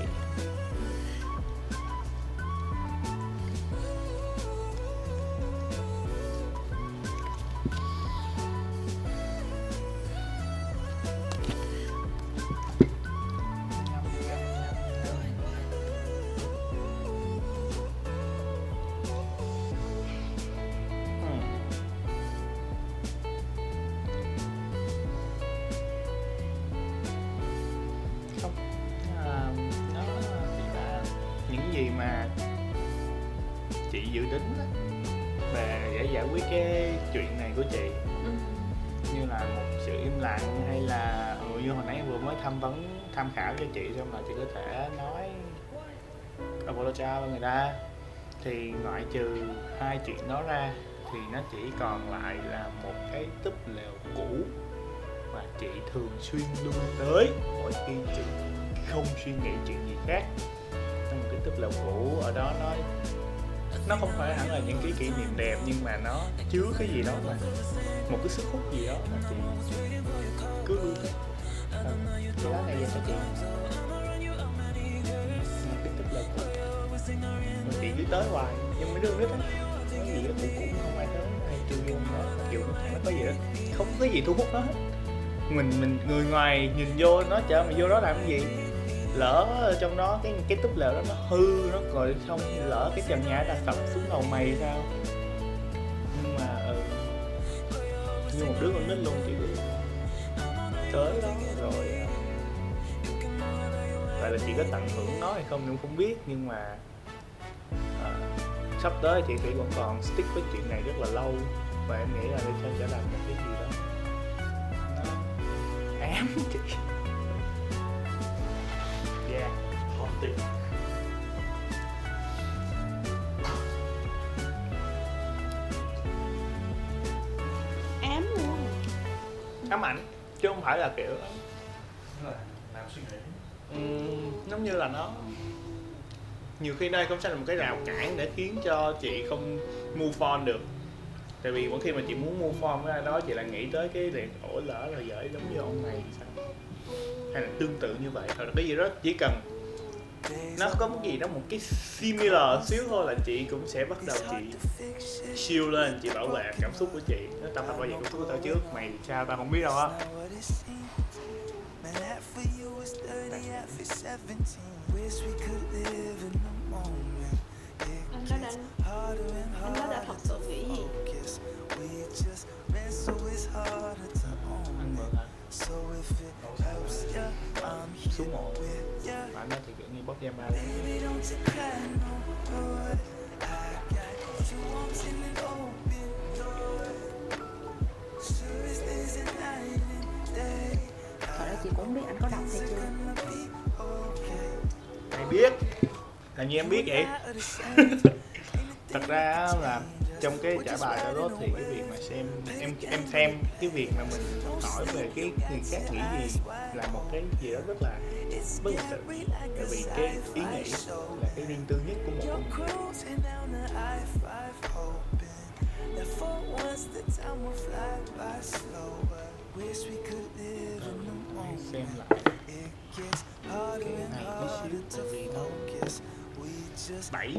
[SPEAKER 2] như hồi nãy vừa mới tham vấn, tham khảo cho chị xong là chị có thể nói apologize với người ta. Thì ngoại trừ hai chuyện đó ra, thì nó chỉ còn lại là một cái túp lều cũ mà chị thường xuyên lui tới mỗi khi chị không suy nghĩ chuyện gì khác. Trong một cái túp lều cũ, ở đó nó nó không phải hẳn là những cái kỷ niệm đẹp, nhưng mà nó chứa cái gì đó mà một cái sức hút gì đó mà chị cứ luôn thích cái lá này dành cho chị? Một cái túp lều cũ mà cứ tới hoài nhưng mấy đứa nít á cái gì đó cũng cũng không ai tới ai chưa vô nó kiểu nó có gì đó không có gì thu hút nó hết. Mình mình người ngoài nhìn vô nó chở mày vô đó làm cái gì? Lỡ trong đó cái cái túp lều đó nó hư nó rồi xong lỡ cái trần nhà ta sập xuống đầu mày sao? Nhưng mà ừ, như một đứa con nít luôn chị biết tới đó rồi à, tại là chị có tận hưởng nó hay không thì cũng không biết nhưng mà à, sắp tới chị sẽ vẫn còn stick với chuyện này rất là lâu và em nghĩ là để cho trở làm một cái gì đó. Nó ám chị. Yeah.
[SPEAKER 3] Hot tip.
[SPEAKER 1] ám luôn.
[SPEAKER 2] Ám ảnh chứ không phải là kiểu
[SPEAKER 3] rồi, làm suy nghĩ.
[SPEAKER 2] Ừm, giống như là nó nhiều khi đây cũng sẽ là một cái rào cản để khiến cho chị không move on được. Tại vì mỗi khi mà chị muốn move on với ai đó chị lại nghĩ tới cái việc ổ lỡ rồi gửi giống như ông này sao? Hay là tương tự như vậy. Hoặc là cái gì đó chỉ cần nó có một gì đó một cái similar xíu thôi là chị cũng sẽ bắt đầu chị chill lên chị bảo vệ cảm xúc của chị nó tao phải bảo vệ cảm xúc của tao trước mày sao tao không biết đâu á
[SPEAKER 4] Man, that for you was 30, that for 17. Wish we could live in the moment.
[SPEAKER 1] anh đó đã anh đó đã thật sự nghĩ gì
[SPEAKER 2] mượn hả
[SPEAKER 4] So if it helps ya, I'm
[SPEAKER 2] xuống
[SPEAKER 4] here
[SPEAKER 2] mộ
[SPEAKER 4] with ya.
[SPEAKER 2] bạn đó thì kiểu như bóp da ma lên
[SPEAKER 4] Baby, don't you cry no more. I got two arms and an open door. Sure as there's an
[SPEAKER 1] thật ra chị cũng biết anh có đọc hay chưa.
[SPEAKER 2] mày biết? Là như em biết vậy. Thật ra là trong cái trả bài tarot thì cái việc mà xem, em em xem cái việc mà mình hỏi về cái người khác nghĩ gì là một cái gì đó rất là bất lịch sự. Tại vì cái ý nghĩ là cái riêng tư nhất của một con người. Xem lại
[SPEAKER 4] cái
[SPEAKER 2] này tí xíu, tại vì nó bảy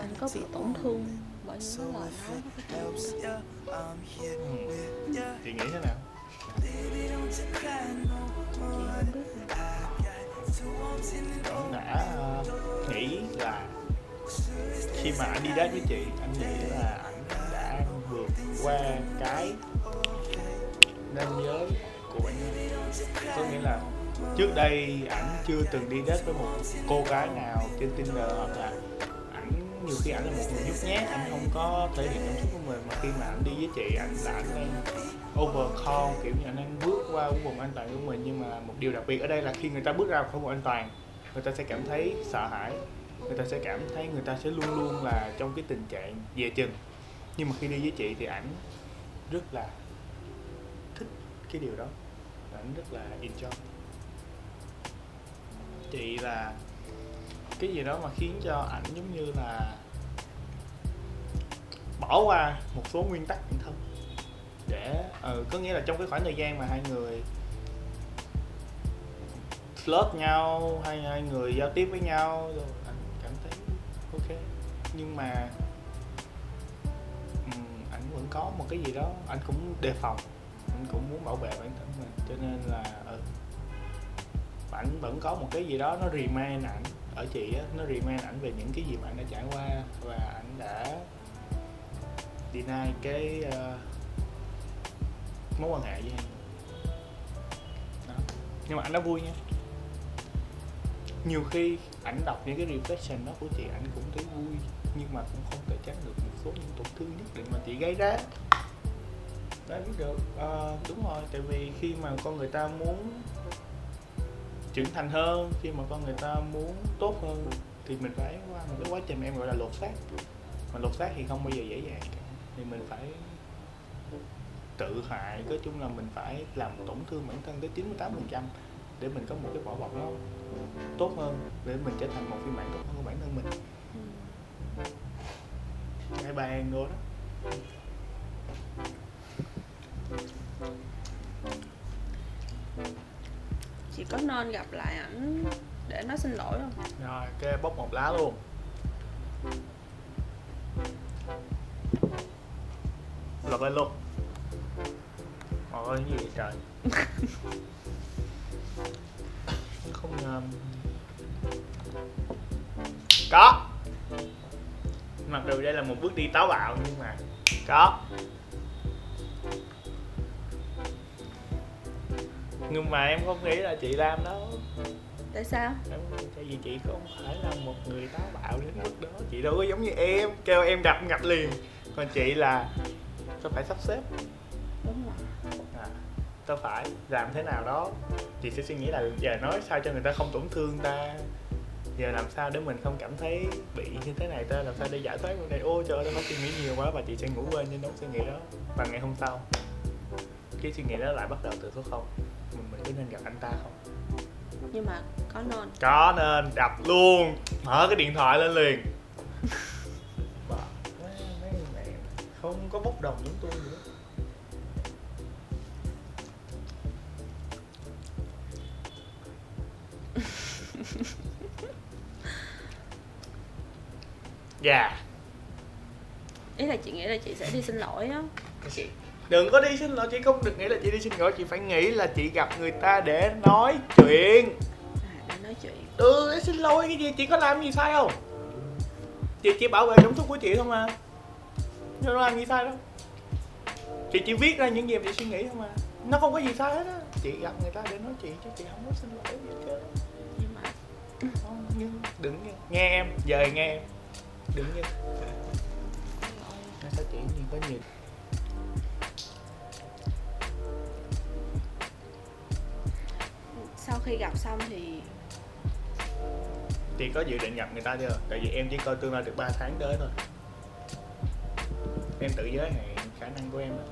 [SPEAKER 1] anh có bị tổn thương?
[SPEAKER 4] So
[SPEAKER 1] những cái lời nói
[SPEAKER 2] Ừ. chị nghĩ thế nào? Anh đã ờ, nghĩ là khi mà anh đi đá với chị anh nghĩ là anh đã vượt qua cái ranh giới của bản thân có nghĩa là trước đây ảnh chưa từng đi date với một cô gái nào trên Tinder hoặc là nhiều khi ảnh là một người nhút nhát, ảnh không có thể hiện cảm xúc của mình, mà khi mà ảnh đi với chị, ảnh là anh đang overcome, kiểu như ảnh đang bước qua cái vùng an toàn của mình. Nhưng mà một điều đặc biệt ở đây là khi người ta bước ra khỏi vùng an toàn, người ta sẽ cảm thấy sợ hãi, người ta sẽ cảm thấy người ta sẽ luôn luôn là trong cái tình trạng dè chừng. Nhưng mà khi đi với chị thì ảnh rất là thích cái điều đó, ảnh rất là enjoy. Chị là cái gì đó mà khiến cho ảnh giống như là bỏ qua một số nguyên tắc bản thân. Để ừ, có nghĩa là trong cái khoảng thời gian mà hai người flirt nhau hay hai người giao tiếp với nhau rồi anh cảm thấy ok. Nhưng mà um, anh vẫn có một cái gì đó anh cũng đề phòng anh cũng muốn bảo vệ bản thân mình. Cho nên là ừ, ảnh vẫn có một cái gì đó nó remain ảnh ở chị á nó remain ảnh về những cái gì mà anh đã trải qua và ảnh đã deny cái uh, mối quan hệ với em. Đó. nhưng mà anh đã vui nha. Nhiều khi ảnh đọc những cái reflection đó của chị ảnh cũng thấy vui nhưng mà cũng không thể tránh được một số những tổn thương nhất định mà chị gây ra. Đấy biết được. À, đúng rồi tại vì khi mà con người ta muốn trưởng thành hơn khi mà con người ta muốn tốt hơn thì mình phải qua một cái quá trình em gọi là lột xác. Mà lột xác thì không bao giờ dễ dàng cả thì mình phải tự hại nói chung là mình phải làm tổn thương bản thân tới 98 phần trăm để mình có một cái vỏ bọc nó tốt hơn để mình trở thành một phiên bản tốt hơn của bản thân mình. Hai ba em đó.
[SPEAKER 1] Chị có nên gặp lại ảnh để nói xin lỗi không?
[SPEAKER 2] Rồi cái bóc một lá luôn lật lên luôn. Ôi cái gì vậy trời? Không um... có. Mặc dù đây là một bước đi táo bạo nhưng mà có. Nhưng mà em không nghĩ là chị làm đâu
[SPEAKER 1] tại sao?
[SPEAKER 2] Em- tại vì chị không phải là một người táo bạo đến mức đó. Chị đâu có giống như em kêu em gặp gặp liền. Còn chị là tôi phải sắp xếp.
[SPEAKER 1] Đúng rồi.
[SPEAKER 2] À, tôi phải làm thế nào đó. Chị sẽ suy nghĩ là giờ nói sao cho người ta không tổn thương ta? Giờ làm sao để mình không cảm thấy bị như thế này ta? Làm sao để giải thoát vấn đề ôi trời ơi phải suy nghĩ nhiều quá và chị sẽ ngủ quên trên đống suy nghĩ đó. Và ngày hôm sau cái suy nghĩ đó lại bắt đầu từ số không. Mình mình có nên gặp anh ta không?
[SPEAKER 1] Nhưng mà có nên.
[SPEAKER 2] Có nên đập luôn. Mở cái điện thoại lên liền đồng giống tôi nữa. Dạ.
[SPEAKER 1] Ý là chị nghĩ là chị sẽ đi xin lỗi á.
[SPEAKER 2] Chị đừng có đi xin lỗi chị không được nghĩ là chị đi xin lỗi chị phải nghĩ là chị gặp người ta để nói chuyện.
[SPEAKER 1] À để nói chuyện.
[SPEAKER 2] Ừ để xin lỗi cái gì? Chị có làm gì sai không? Chị chỉ bảo vệ cảm xúc của chị không mà. Nhưng nó làm gì sai đâu chị chỉ viết ra những gì mà chị suy nghĩ không mà. Nó không có gì sai hết á. Chị gặp người ta để nói chuyện chứ chị không có xin lỗi gì hết
[SPEAKER 1] nhưng mà
[SPEAKER 2] không nhưng đừng nghe, nghe em giờ nghe em. Đừng nghe. Nó sẽ chỉ nhìn có nhiều?
[SPEAKER 1] Sau khi gặp xong thì
[SPEAKER 2] chị có dự định gặp người ta chưa? Tại vì em chỉ coi tương lai được 3 tháng tới thôi. Em tự giới hạn khả năng của em đó.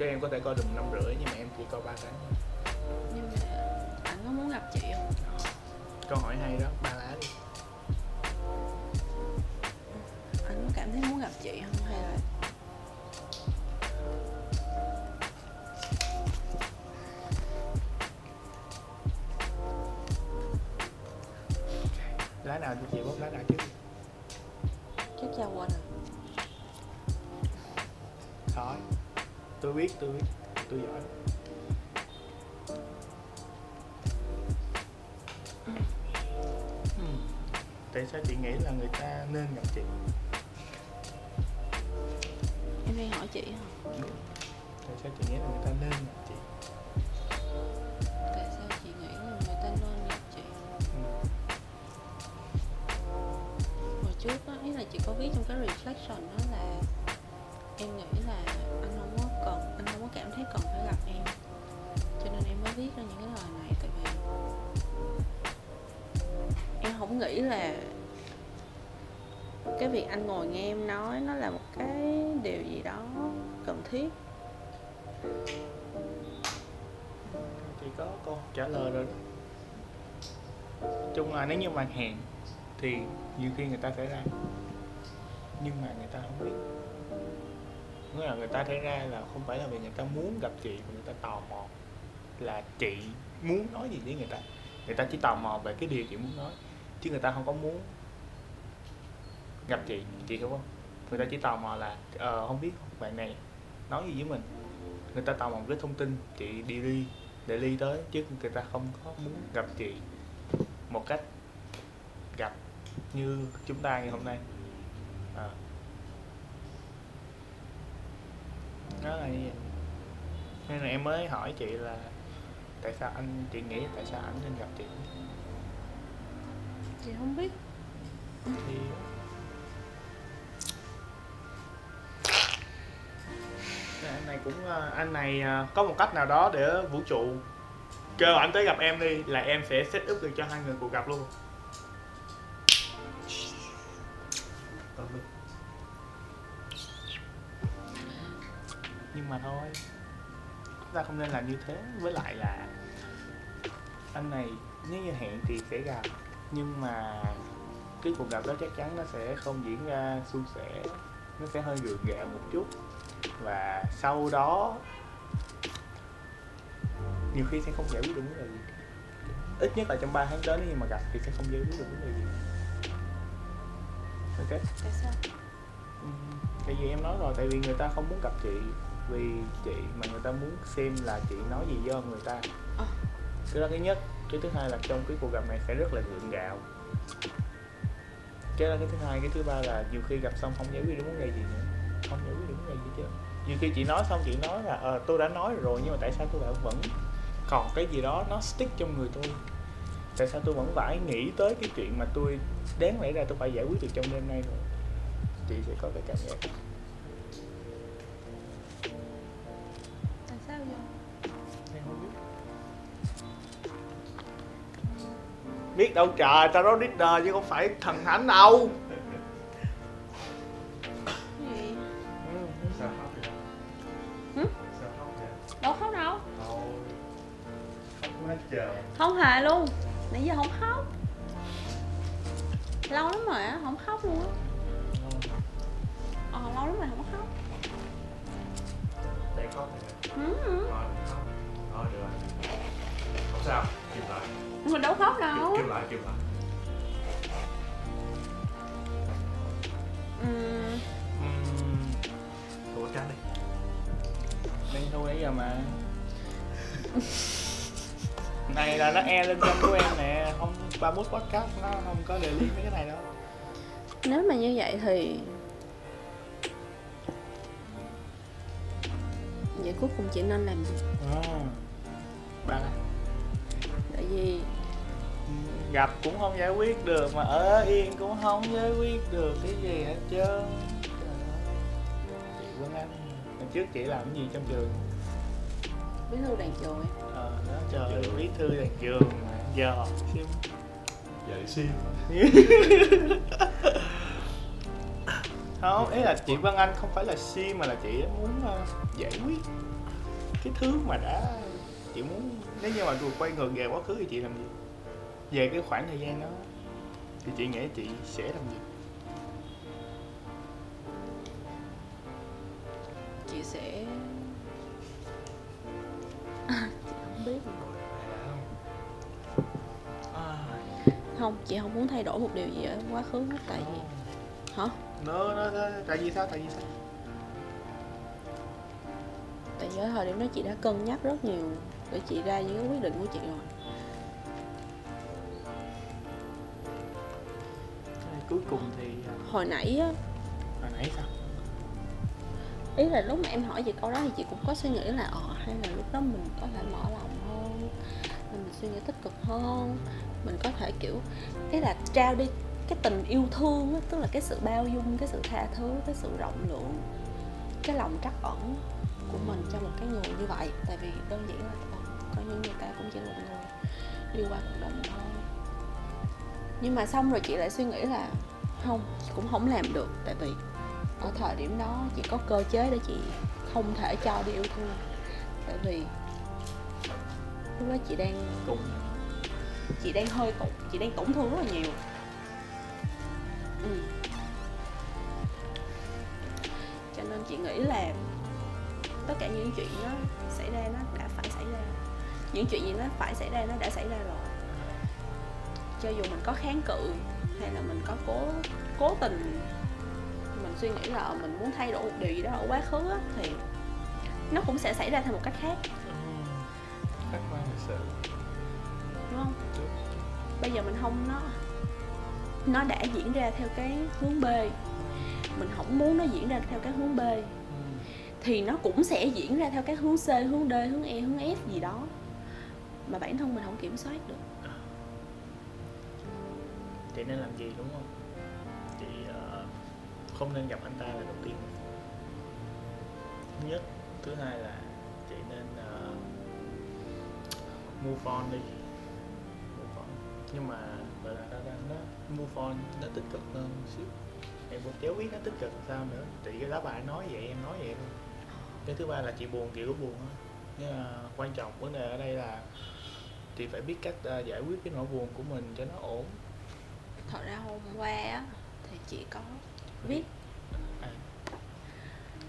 [SPEAKER 2] Chứ em có thể coi được một năm rưỡi nhưng mà em chỉ coi 3 tháng thôi.
[SPEAKER 1] Nhưng mà anh có muốn gặp chị không?
[SPEAKER 2] Câu hỏi hay đó ba lá đi.
[SPEAKER 1] Anh có cảm thấy muốn gặp chị không? Hay là
[SPEAKER 2] lá nào cho chị bốc lá nào trước
[SPEAKER 1] chắc chào quên rồi.
[SPEAKER 2] Thôi tôi biết tôi biết. Tôi giỏi. Hmm. tại sao chị nghĩ là người ta nên gặp chị?
[SPEAKER 1] Em đang hỏi chị hả?
[SPEAKER 2] Tại sao chị nghĩ là người ta nên gặp chị?
[SPEAKER 1] Tại sao chị nghĩ là người ta nên gặp chị?
[SPEAKER 2] Ừ.
[SPEAKER 1] hồi trước á ý là chị có viết trong cái reflection đó là em nghĩ là cảm thấy cần phải gặp em. Cho nên em mới viết ra những cái lời này, tại vì em không nghĩ là cái việc anh ngồi nghe em nói nó là một cái điều gì đó cần thiết.
[SPEAKER 2] Thì có câu trả lời rồi chung là nếu như mà hẹn thì nhiều khi người ta sẽ ra, nhưng mà người ta không biết nghĩa là người ta thấy ra là không phải là vì người ta muốn gặp chị mà người ta tò mò là chị muốn nói gì với người ta. Người ta chỉ tò mò về cái điều chị muốn nói, chứ người ta không có muốn gặp chị chị hiểu không? Người ta chỉ tò mò là ờ không biết bạn này nói gì với mình. Người ta tò mò cái thông tin chị đi ly, để ly tới, chứ người ta không có muốn gặp chị một cách gặp như chúng ta ngày hôm nay. À. đó là như vậy. Nên là em mới hỏi chị là tại sao anh chị nghĩ tại sao anh nên gặp chị?
[SPEAKER 1] Chị không biết.
[SPEAKER 2] Thì anh này cũng ờ, anh này ờ, có một cách nào đó để vũ trụ kêu anh tới gặp em đi là em sẽ set up được cho hai người cuộc gặp luôn mà thôi. Chúng ta không nên làm như thế với lại là anh này nếu như hẹn thì sẽ gặp nhưng mà cái cuộc gặp đó chắc chắn nó sẽ không diễn ra suôn sẻ nó sẽ hơi gượng gạo một chút. Và sau đó nhiều khi sẽ không giải quyết được vấn đề gì. Ít nhất là trong 3 tháng tới nếu như mà gặp thì sẽ không giải quyết được vấn đề gì. Ok.
[SPEAKER 1] Tại sao?
[SPEAKER 2] Ừm, tại vì em nói rồi tại vì người ta không muốn gặp chị vì chị mà người ta muốn xem là chị nói gì do người ta.
[SPEAKER 1] Ờ.
[SPEAKER 2] cái đó thứ nhất. Cái thứ hai là trong cái cuộc gặp này sẽ rất là gượng gạo. Cái đó cái thứ hai. Cái thứ ba là nhiều khi gặp xong không giải quyết được vấn đề gì nữa. Không giải quyết được vấn đề gì chứ nhiều khi chị nói xong chị nói là ờ tôi đã nói rồi nhưng mà tại sao tôi lại vẫn còn cái gì đó nó stick trong người tôi? Tại sao tôi vẫn phải nghĩ tới cái chuyện mà tôi đáng lẽ ra tôi phải giải quyết được trong đêm nay rồi chị sẽ có cái cảm giác biết đâu trời tao nói leader chứ không phải thần thánh đâu
[SPEAKER 1] đâu khóc đâu không hề luôn nãy giờ không khóc lâu lắm rồi á không khóc luôn á ờ lâu lắm rồi không khóc
[SPEAKER 3] Để khóc thì
[SPEAKER 1] ừ.
[SPEAKER 3] Rồi. Rồi, được rồi. Không sao, kìm lại.
[SPEAKER 1] Mình đâu khóc đâu
[SPEAKER 3] Kìm lại, kìm lại.
[SPEAKER 1] ừ.
[SPEAKER 3] Thua chắc đi.
[SPEAKER 2] đang thôi nãy giờ mà này là nó e lên kênh của em nè không ba mút podcast nó không có đề liên mấy cái này đâu
[SPEAKER 1] nếu mà như vậy thì vậy cuối cùng chị nên làm gì
[SPEAKER 2] à, ba la
[SPEAKER 1] vì
[SPEAKER 2] gặp cũng không giải quyết được mà ở yên cũng không giải quyết được cái gì hết trơn. Chị Vân Anh hồi trước chị làm cái gì trong trường?
[SPEAKER 1] Bí thư đoàn trường ấy.
[SPEAKER 2] Ờ đó trời ơi bí thư đàn trường giờ xem
[SPEAKER 3] Giờ đi sim
[SPEAKER 2] không ý là chị Vân Anh không phải là si mà là chị muốn ờ, giải quyết cái thứ mà đã chị muốn nếu như mà được quay ngược về quá khứ thì chị làm gì? Về cái khoảng thời gian đó thì chị nghĩ chị sẽ làm gì?
[SPEAKER 1] Chị sẽ chị không biết
[SPEAKER 2] à,
[SPEAKER 1] không chị không muốn thay đổi một điều gì ở quá khứ hết tại vì hả?
[SPEAKER 2] Nó nó nó tại vì sao tại vì sao?
[SPEAKER 1] Tại vì ở thời điểm đó chị đã cân nhắc rất nhiều để chị ra những cái quyết định của chị rồi.
[SPEAKER 2] Cuối cùng thì ờ,
[SPEAKER 1] hồi nãy á.
[SPEAKER 2] hồi nãy sao?
[SPEAKER 1] Ý là lúc mà em hỏi chị câu đó thì chị cũng có suy nghĩ là ờ hay là lúc đó mình có thể mở lòng hơn mình suy nghĩ tích cực hơn. Mình có thể kiểu ý là trao đi cái tình yêu thương á tức là cái sự bao dung cái sự tha thứ cái sự rộng lượng cái lòng trắc ẩn của mình cho một cái người như vậy. Tại vì đơn giản là ờ, coi như người ta cũng chỉ là một người. Đi qua cuộc đời mình thôi nhưng mà xong rồi chị lại suy nghĩ là không cũng không làm được. Tại vì ở thời điểm đó chị có cơ chế để chị không thể cho đi yêu thương. Tại vì lúc đó chị đang
[SPEAKER 2] cùng
[SPEAKER 1] chị đang hơi tổn chị đang tổn thương rất là nhiều. Ừ. cho nên chị nghĩ là tất cả những chuyện nó xảy ra nó đã phải xảy ra những chuyện gì nó phải xảy ra nó đã xảy ra rồi. Cho dù mình có kháng cự hay là mình có cố cố tình mình suy nghĩ là ờ, mình muốn thay đổi một điều gì đó ở quá khứ á, thì nó cũng sẽ xảy ra theo một cách khác.
[SPEAKER 2] Khách quan lịch sự.
[SPEAKER 1] Đúng không? Bây giờ mình không nó nó đã diễn ra theo cái hướng b. Mình không muốn nó diễn ra theo cái hướng b. Thì nó cũng sẽ diễn ra theo cái hướng c hướng d hướng e hướng f gì đó mà bản thân mình không kiểm soát được. À.
[SPEAKER 2] Chị nên làm gì đúng không? Chị uh, không nên gặp anh ta là đầu tiên. Thứ nhất. Thứ hai là chị nên uh, move on đi. Move on. Nhưng mà gọi là nó move on nó tích cực hơn xíu. Em cũng chéo biết nó tích cực làm sao nữa? Chị cái lá bài nói vậy em nói vậy thôi. Cái thứ ba là chị buồn chị cũng buồn nhưng mà ờ, quan trọng vấn đề ở đây là chị phải biết cách ờ, giải quyết cái nỗi buồn của mình cho nó ổn.
[SPEAKER 1] Thật ra hôm qua á thì chị có viết.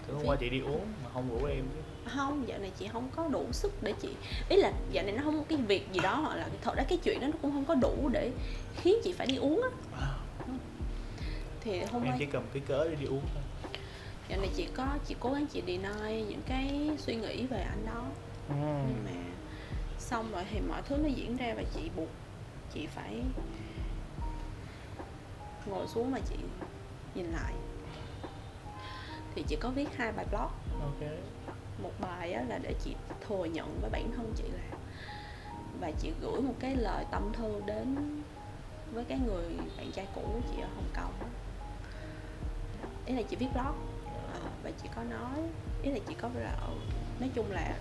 [SPEAKER 2] Thứ hôm qua chị đi uống mà không rủ em chứ.
[SPEAKER 1] Không dạo này chị không có đủ sức để chị ý là dạo này nó không có cái việc gì đó hoặc là thật ra cái chuyện đó nó cũng không có đủ để khiến chị phải đi uống á. Thì hôm
[SPEAKER 2] Em
[SPEAKER 1] qua
[SPEAKER 2] chỉ cầm cái cớ để đi uống thôi.
[SPEAKER 1] Dạo này chị có chị cố gắng chị deny những cái suy nghĩ về anh đó. Nhưng mà xong rồi thì mọi thứ nó diễn ra và chị buộc chị phải ngồi xuống mà chị nhìn lại. Thì chị có viết hai bài blog.
[SPEAKER 2] Ok.
[SPEAKER 1] Một bài á, là để chị thừa nhận với bản thân chị là và chị gửi một cái lời tâm thư đến với cái người bạn trai cũ của chị ở Hồng Kông ý là chị viết blog. Và chị có nói ý là chị có là nói chung là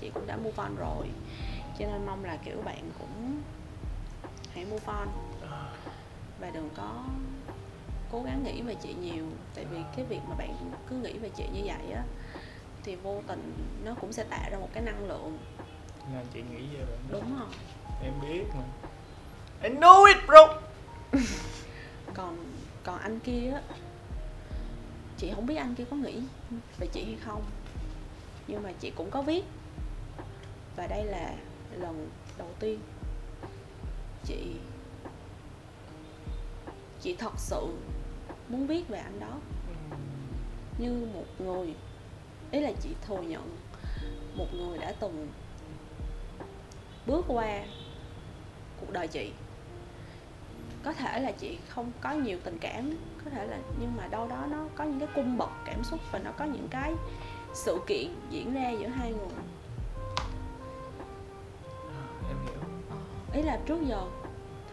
[SPEAKER 1] chị cũng đã move on rồi cho nên mong là kiểu bạn cũng hãy move on. Và đừng có cố gắng nghĩ về chị nhiều. Tại vì cái việc mà bạn cứ nghĩ về chị như vậy á thì vô tình nó cũng sẽ tạo ra một cái năng lượng.
[SPEAKER 2] Nên chị nghĩ về bạn đó.
[SPEAKER 1] đúng không
[SPEAKER 2] Em biết mà. I know it bro.
[SPEAKER 1] Còn còn anh kia á chị không biết anh kia có nghĩ về chị hay không. Nhưng mà chị cũng có viết và đây là lần đầu tiên. Chị chị thật sự muốn biết về anh đó. Như một người, ý là chị thừa nhận một người đã từng bước qua cuộc đời chị. Có thể là chị không có nhiều tình cảm, có thể là nhưng mà đâu đó nó có những cái cung bậc cảm xúc và nó có những cái sự kiện diễn ra giữa hai người. Ý là trước giờ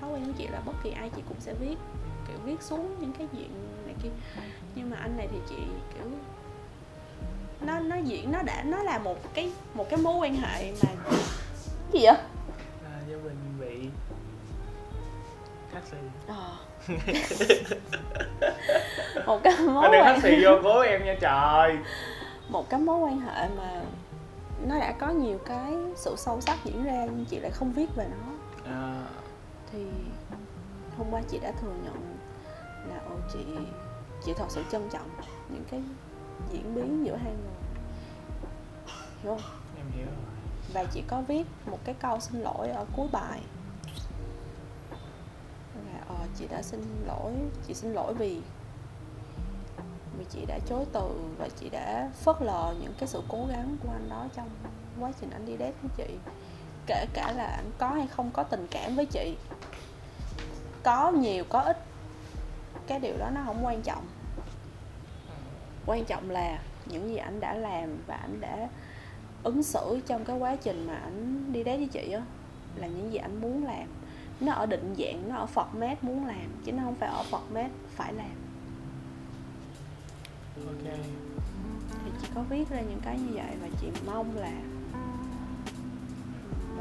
[SPEAKER 1] thói quen của chị là bất kỳ ai chị cũng sẽ viết kiểu viết xuống những cái chuyện này kia. Nhưng mà anh này thì chị kiểu nó nó diễn nó đã nó là một cái một cái mối quan hệ mà gì vậy?
[SPEAKER 2] À, gia bình bị taxi
[SPEAKER 1] Ờ. một cái mối
[SPEAKER 2] anh đừng
[SPEAKER 1] quan
[SPEAKER 2] taxi vô cố em nha trời.
[SPEAKER 1] Một cái mối quan hệ mà nó đã có nhiều cái sự sâu sắc diễn ra nhưng chị lại không viết về nó
[SPEAKER 2] à,
[SPEAKER 1] thì hôm qua chị đã thừa nhận là ồ chị chị thật sự trân trọng những cái diễn biến giữa hai người. Hiểu không?
[SPEAKER 2] Em hiểu rồi.
[SPEAKER 1] Và chị có viết một cái câu xin lỗi ở cuối bài. Là ờ, chị đã xin lỗi chị xin lỗi vì vì chị đã chối từ và chị đã phớt lờ những cái sự cố gắng của anh đó trong quá trình anh đi date với chị kể cả là anh có hay không có tình cảm với chị. Có nhiều có ít. Cái điều đó nó không quan trọng. Quan trọng là những gì anh đã làm và anh đã ứng xử trong cái quá trình mà ảnh đi đến với chị á là những gì anh muốn làm. Nó ở định dạng nó ở format muốn làm chứ nó không phải ở format phải làm.
[SPEAKER 2] Ok.
[SPEAKER 1] Thì chị có viết ra những cái như vậy và chị mong là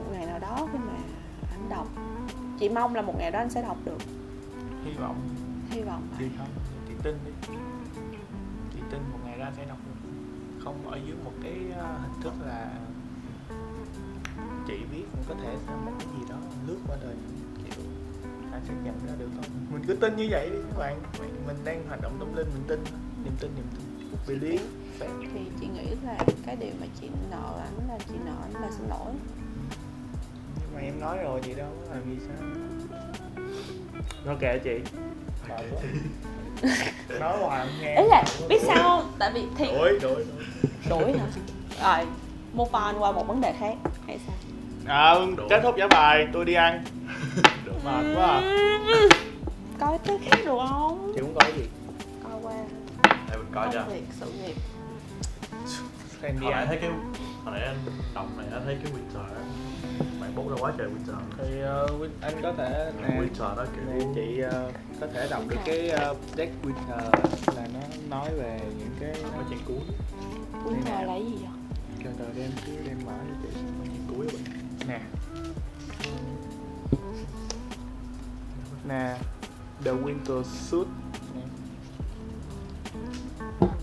[SPEAKER 1] một ngày nào đó khi mà anh đọc. Chị mong là một ngày đó anh sẽ đọc được.
[SPEAKER 2] Hy vọng.
[SPEAKER 1] Hy vọng
[SPEAKER 2] chị không chị tin đi. Chị tin một ngày ra sẽ đọc được. Không ở dưới một cái ờ, hình thức là chị viết cũng có thể một cái gì đó lướt qua đời kiểu anh sẽ nhận ra được thôi mình cứ tin như vậy đi các bạn. Mình- đang hoạt động tâm linh mình tin niềm tin niềm tin. Believe.
[SPEAKER 1] Thì chị nghĩ là cái điều mà chị nợ ảnh là chị nợ ảnh là xin lỗi
[SPEAKER 2] mà em nói rồi chị đâu có làm gì sao. Nó kệ chị. Mệt quá. nói hoài không nghe.
[SPEAKER 1] Ý là biết sao không? Tại vì thì
[SPEAKER 2] đổi đổi
[SPEAKER 1] đuổi hả? Rồi move on qua một vấn đề khác. Hay sao?
[SPEAKER 2] À, kết thúc giải bài tôi đi ăn. Mệt quá à.
[SPEAKER 1] coi cái khác được không?
[SPEAKER 2] Chị muốn coi gì?
[SPEAKER 1] Coi qua.
[SPEAKER 3] Để mình coi
[SPEAKER 1] công việc sự nghiệp.
[SPEAKER 2] Đi
[SPEAKER 3] Hồi nãy
[SPEAKER 2] ăn.
[SPEAKER 3] thấy cái Hồi nãy anh đọc này anh thấy cái Winter á Bạn bút ra quá trời Winter.
[SPEAKER 2] Thì uh, anh có thể nè,
[SPEAKER 3] Winter đó
[SPEAKER 2] nè
[SPEAKER 3] kiểu
[SPEAKER 2] chị ờ, có thể đọc được cái uh, deck Winter là nó nói về những cái
[SPEAKER 3] Mấy trang cuối.
[SPEAKER 1] Winter là cái gì vậy?
[SPEAKER 2] Cho tờ đem chứ đem mở cho chị
[SPEAKER 3] Mấy trang cuối bạn.
[SPEAKER 2] Nè. Nè. The winter suit. Nè.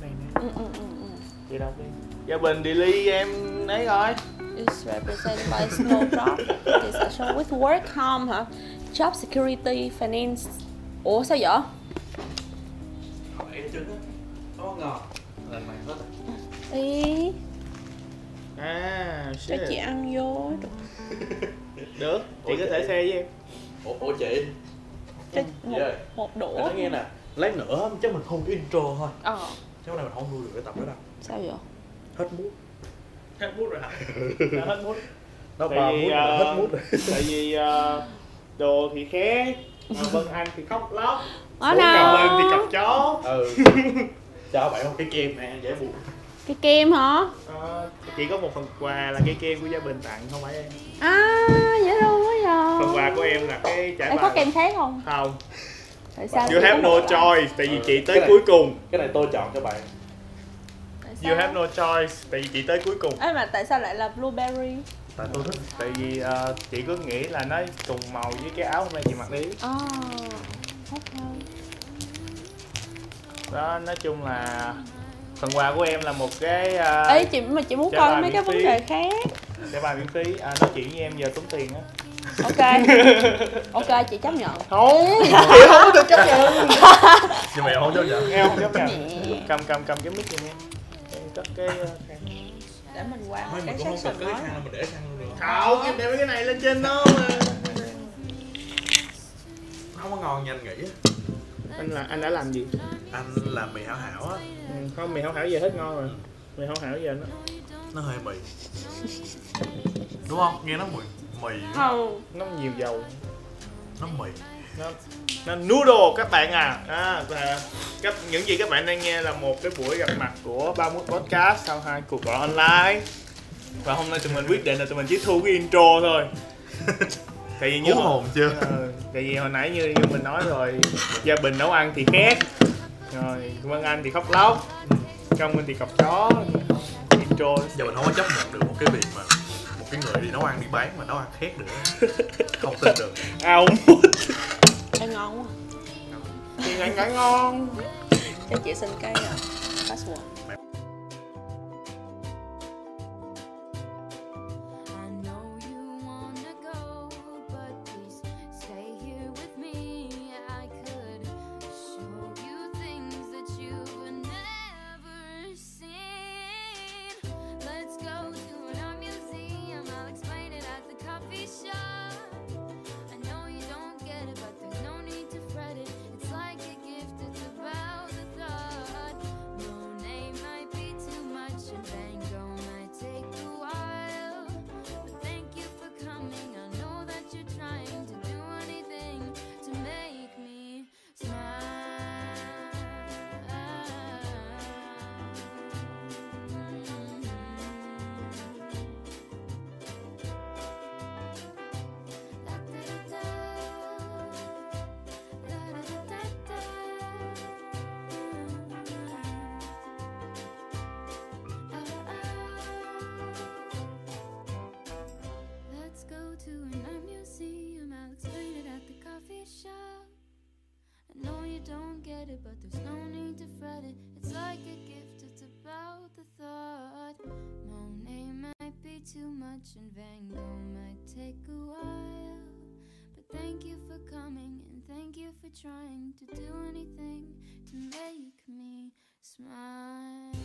[SPEAKER 2] Này nè.
[SPEAKER 1] Ừ, ừ, ừ, ừ.
[SPEAKER 2] chị đọc đi. Gia bình delete em ấy rồi
[SPEAKER 1] is represented by Snowdrop. It is actually with work home hả? Job security, finance. Ủa sao vậy?
[SPEAKER 3] Hỏi á Nó ngon Là mày hết
[SPEAKER 1] Ý,
[SPEAKER 2] à
[SPEAKER 1] cho chị ăn vô.
[SPEAKER 2] được chị
[SPEAKER 3] Ủa,
[SPEAKER 2] có thể
[SPEAKER 3] chị-
[SPEAKER 2] share với em
[SPEAKER 3] Ủa, ủa chị
[SPEAKER 1] Cho một,
[SPEAKER 3] Yeah.
[SPEAKER 1] một đũa.
[SPEAKER 3] nói nghe nè Lát nữa chắc mình không cái intro thôi
[SPEAKER 1] Ờ,
[SPEAKER 3] Chứ hôm nay mình không nuôi được cái tập đó đâu
[SPEAKER 1] sao vậy?
[SPEAKER 3] Hết mút
[SPEAKER 2] hết mút rồi hả? Đã hết mút.
[SPEAKER 3] Nó
[SPEAKER 2] vì,
[SPEAKER 3] mút
[SPEAKER 2] ờ,
[SPEAKER 3] là hết mút. rồi
[SPEAKER 2] tại vì ờ, đồ thì khác mà Vân Anh thì khóc lóc.
[SPEAKER 1] Ở
[SPEAKER 2] cà lên thì cặp chó.
[SPEAKER 3] Ừ. Cho bạn một cái kem nè dễ buồn.
[SPEAKER 1] Cái kem hả?
[SPEAKER 2] Ờ, chỉ có một phần quà là cây kem của gia bình tặng không phải em.
[SPEAKER 1] À, dễ thương quá
[SPEAKER 2] phần
[SPEAKER 1] giờ.
[SPEAKER 2] quà của em là cái trải
[SPEAKER 1] Em có kem khác không?
[SPEAKER 2] không.
[SPEAKER 1] Tại sao?
[SPEAKER 2] you have no choice tại vì
[SPEAKER 3] Ừ,
[SPEAKER 2] chị tới
[SPEAKER 3] cái này-
[SPEAKER 2] cuối cùng.
[SPEAKER 3] Cái này tôi chọn cho bạn
[SPEAKER 2] you have no choice tại vì chị tới cuối cùng
[SPEAKER 1] Ê mà tại sao lại là blueberry?
[SPEAKER 3] Tại tôi thích
[SPEAKER 2] tại vì ờ, chị có nghĩ là nó trùng màu với cái áo hôm nay chị mặc đi
[SPEAKER 1] À, ok.
[SPEAKER 2] đó nói chung là phần quà của em là một cái uh,
[SPEAKER 1] Ê chị mà chị muốn coi mấy cái vấn đề khác.
[SPEAKER 2] để bài miễn phí à, nói chuyện với em giờ tốn tiền á
[SPEAKER 1] Ok. ok chị chấp nhận.
[SPEAKER 2] không chị không có được chấp nhận
[SPEAKER 3] Nhưng mà em không chấp nhận
[SPEAKER 2] em không chấp nhận cầm cầm cầm cái mic em em cất cái uh,
[SPEAKER 1] để mình qua một cái
[SPEAKER 3] mình cũng không
[SPEAKER 1] section
[SPEAKER 3] cần cái
[SPEAKER 1] nói
[SPEAKER 3] khăn mình để khăn luôn. Được
[SPEAKER 2] không em để cái này lên trên đó mà.
[SPEAKER 3] Không có ngon nhanh nghĩ á.
[SPEAKER 2] Anh là anh đã làm gì?
[SPEAKER 3] Anh làm mì hảo hảo á.
[SPEAKER 2] Ừ, không mì hảo hảo giờ hết ngon rồi. Mì hảo hảo giờ nó
[SPEAKER 3] Nó hơi mì. Đúng không? Nghe nó mùi mì
[SPEAKER 1] không.
[SPEAKER 2] Nó nhiều dầu.
[SPEAKER 3] Nó mì
[SPEAKER 2] nó nó noodle các bạn à, à và các những gì các bạn đang nghe là một cái buổi gặp mặt của 31 podcast sau hai cuộc gọi online. Và hôm nay tụi mình quyết định là tụi mình chỉ thu cái intro thôi. Tại vì như
[SPEAKER 3] hồn chưa?
[SPEAKER 2] Ờ, tại vì hồi nãy như, như mình nói rồi gia bình nấu ăn thì khác rồi vân anh thì khóc lóc công minh thì cọc chó intro.
[SPEAKER 3] Giờ mình không có chấp nhận được một cái việc mà cái người đi nấu ăn đi bán mà nấu ăn khét được. Không tin được.
[SPEAKER 2] Ao
[SPEAKER 5] Ê, ngon quá.
[SPEAKER 2] Thì ăn cả ngon.
[SPEAKER 5] Cho chị xin cái uh, password
[SPEAKER 6] to an art museum. I'll explain it at the coffee shop. I know you don't get it, but there's no need to fret it. It's like a gift, it's about the thought. Monet might be too much, and Van Gogh might take a while. But thank you for coming, and thank you for trying to do anything to make me smile.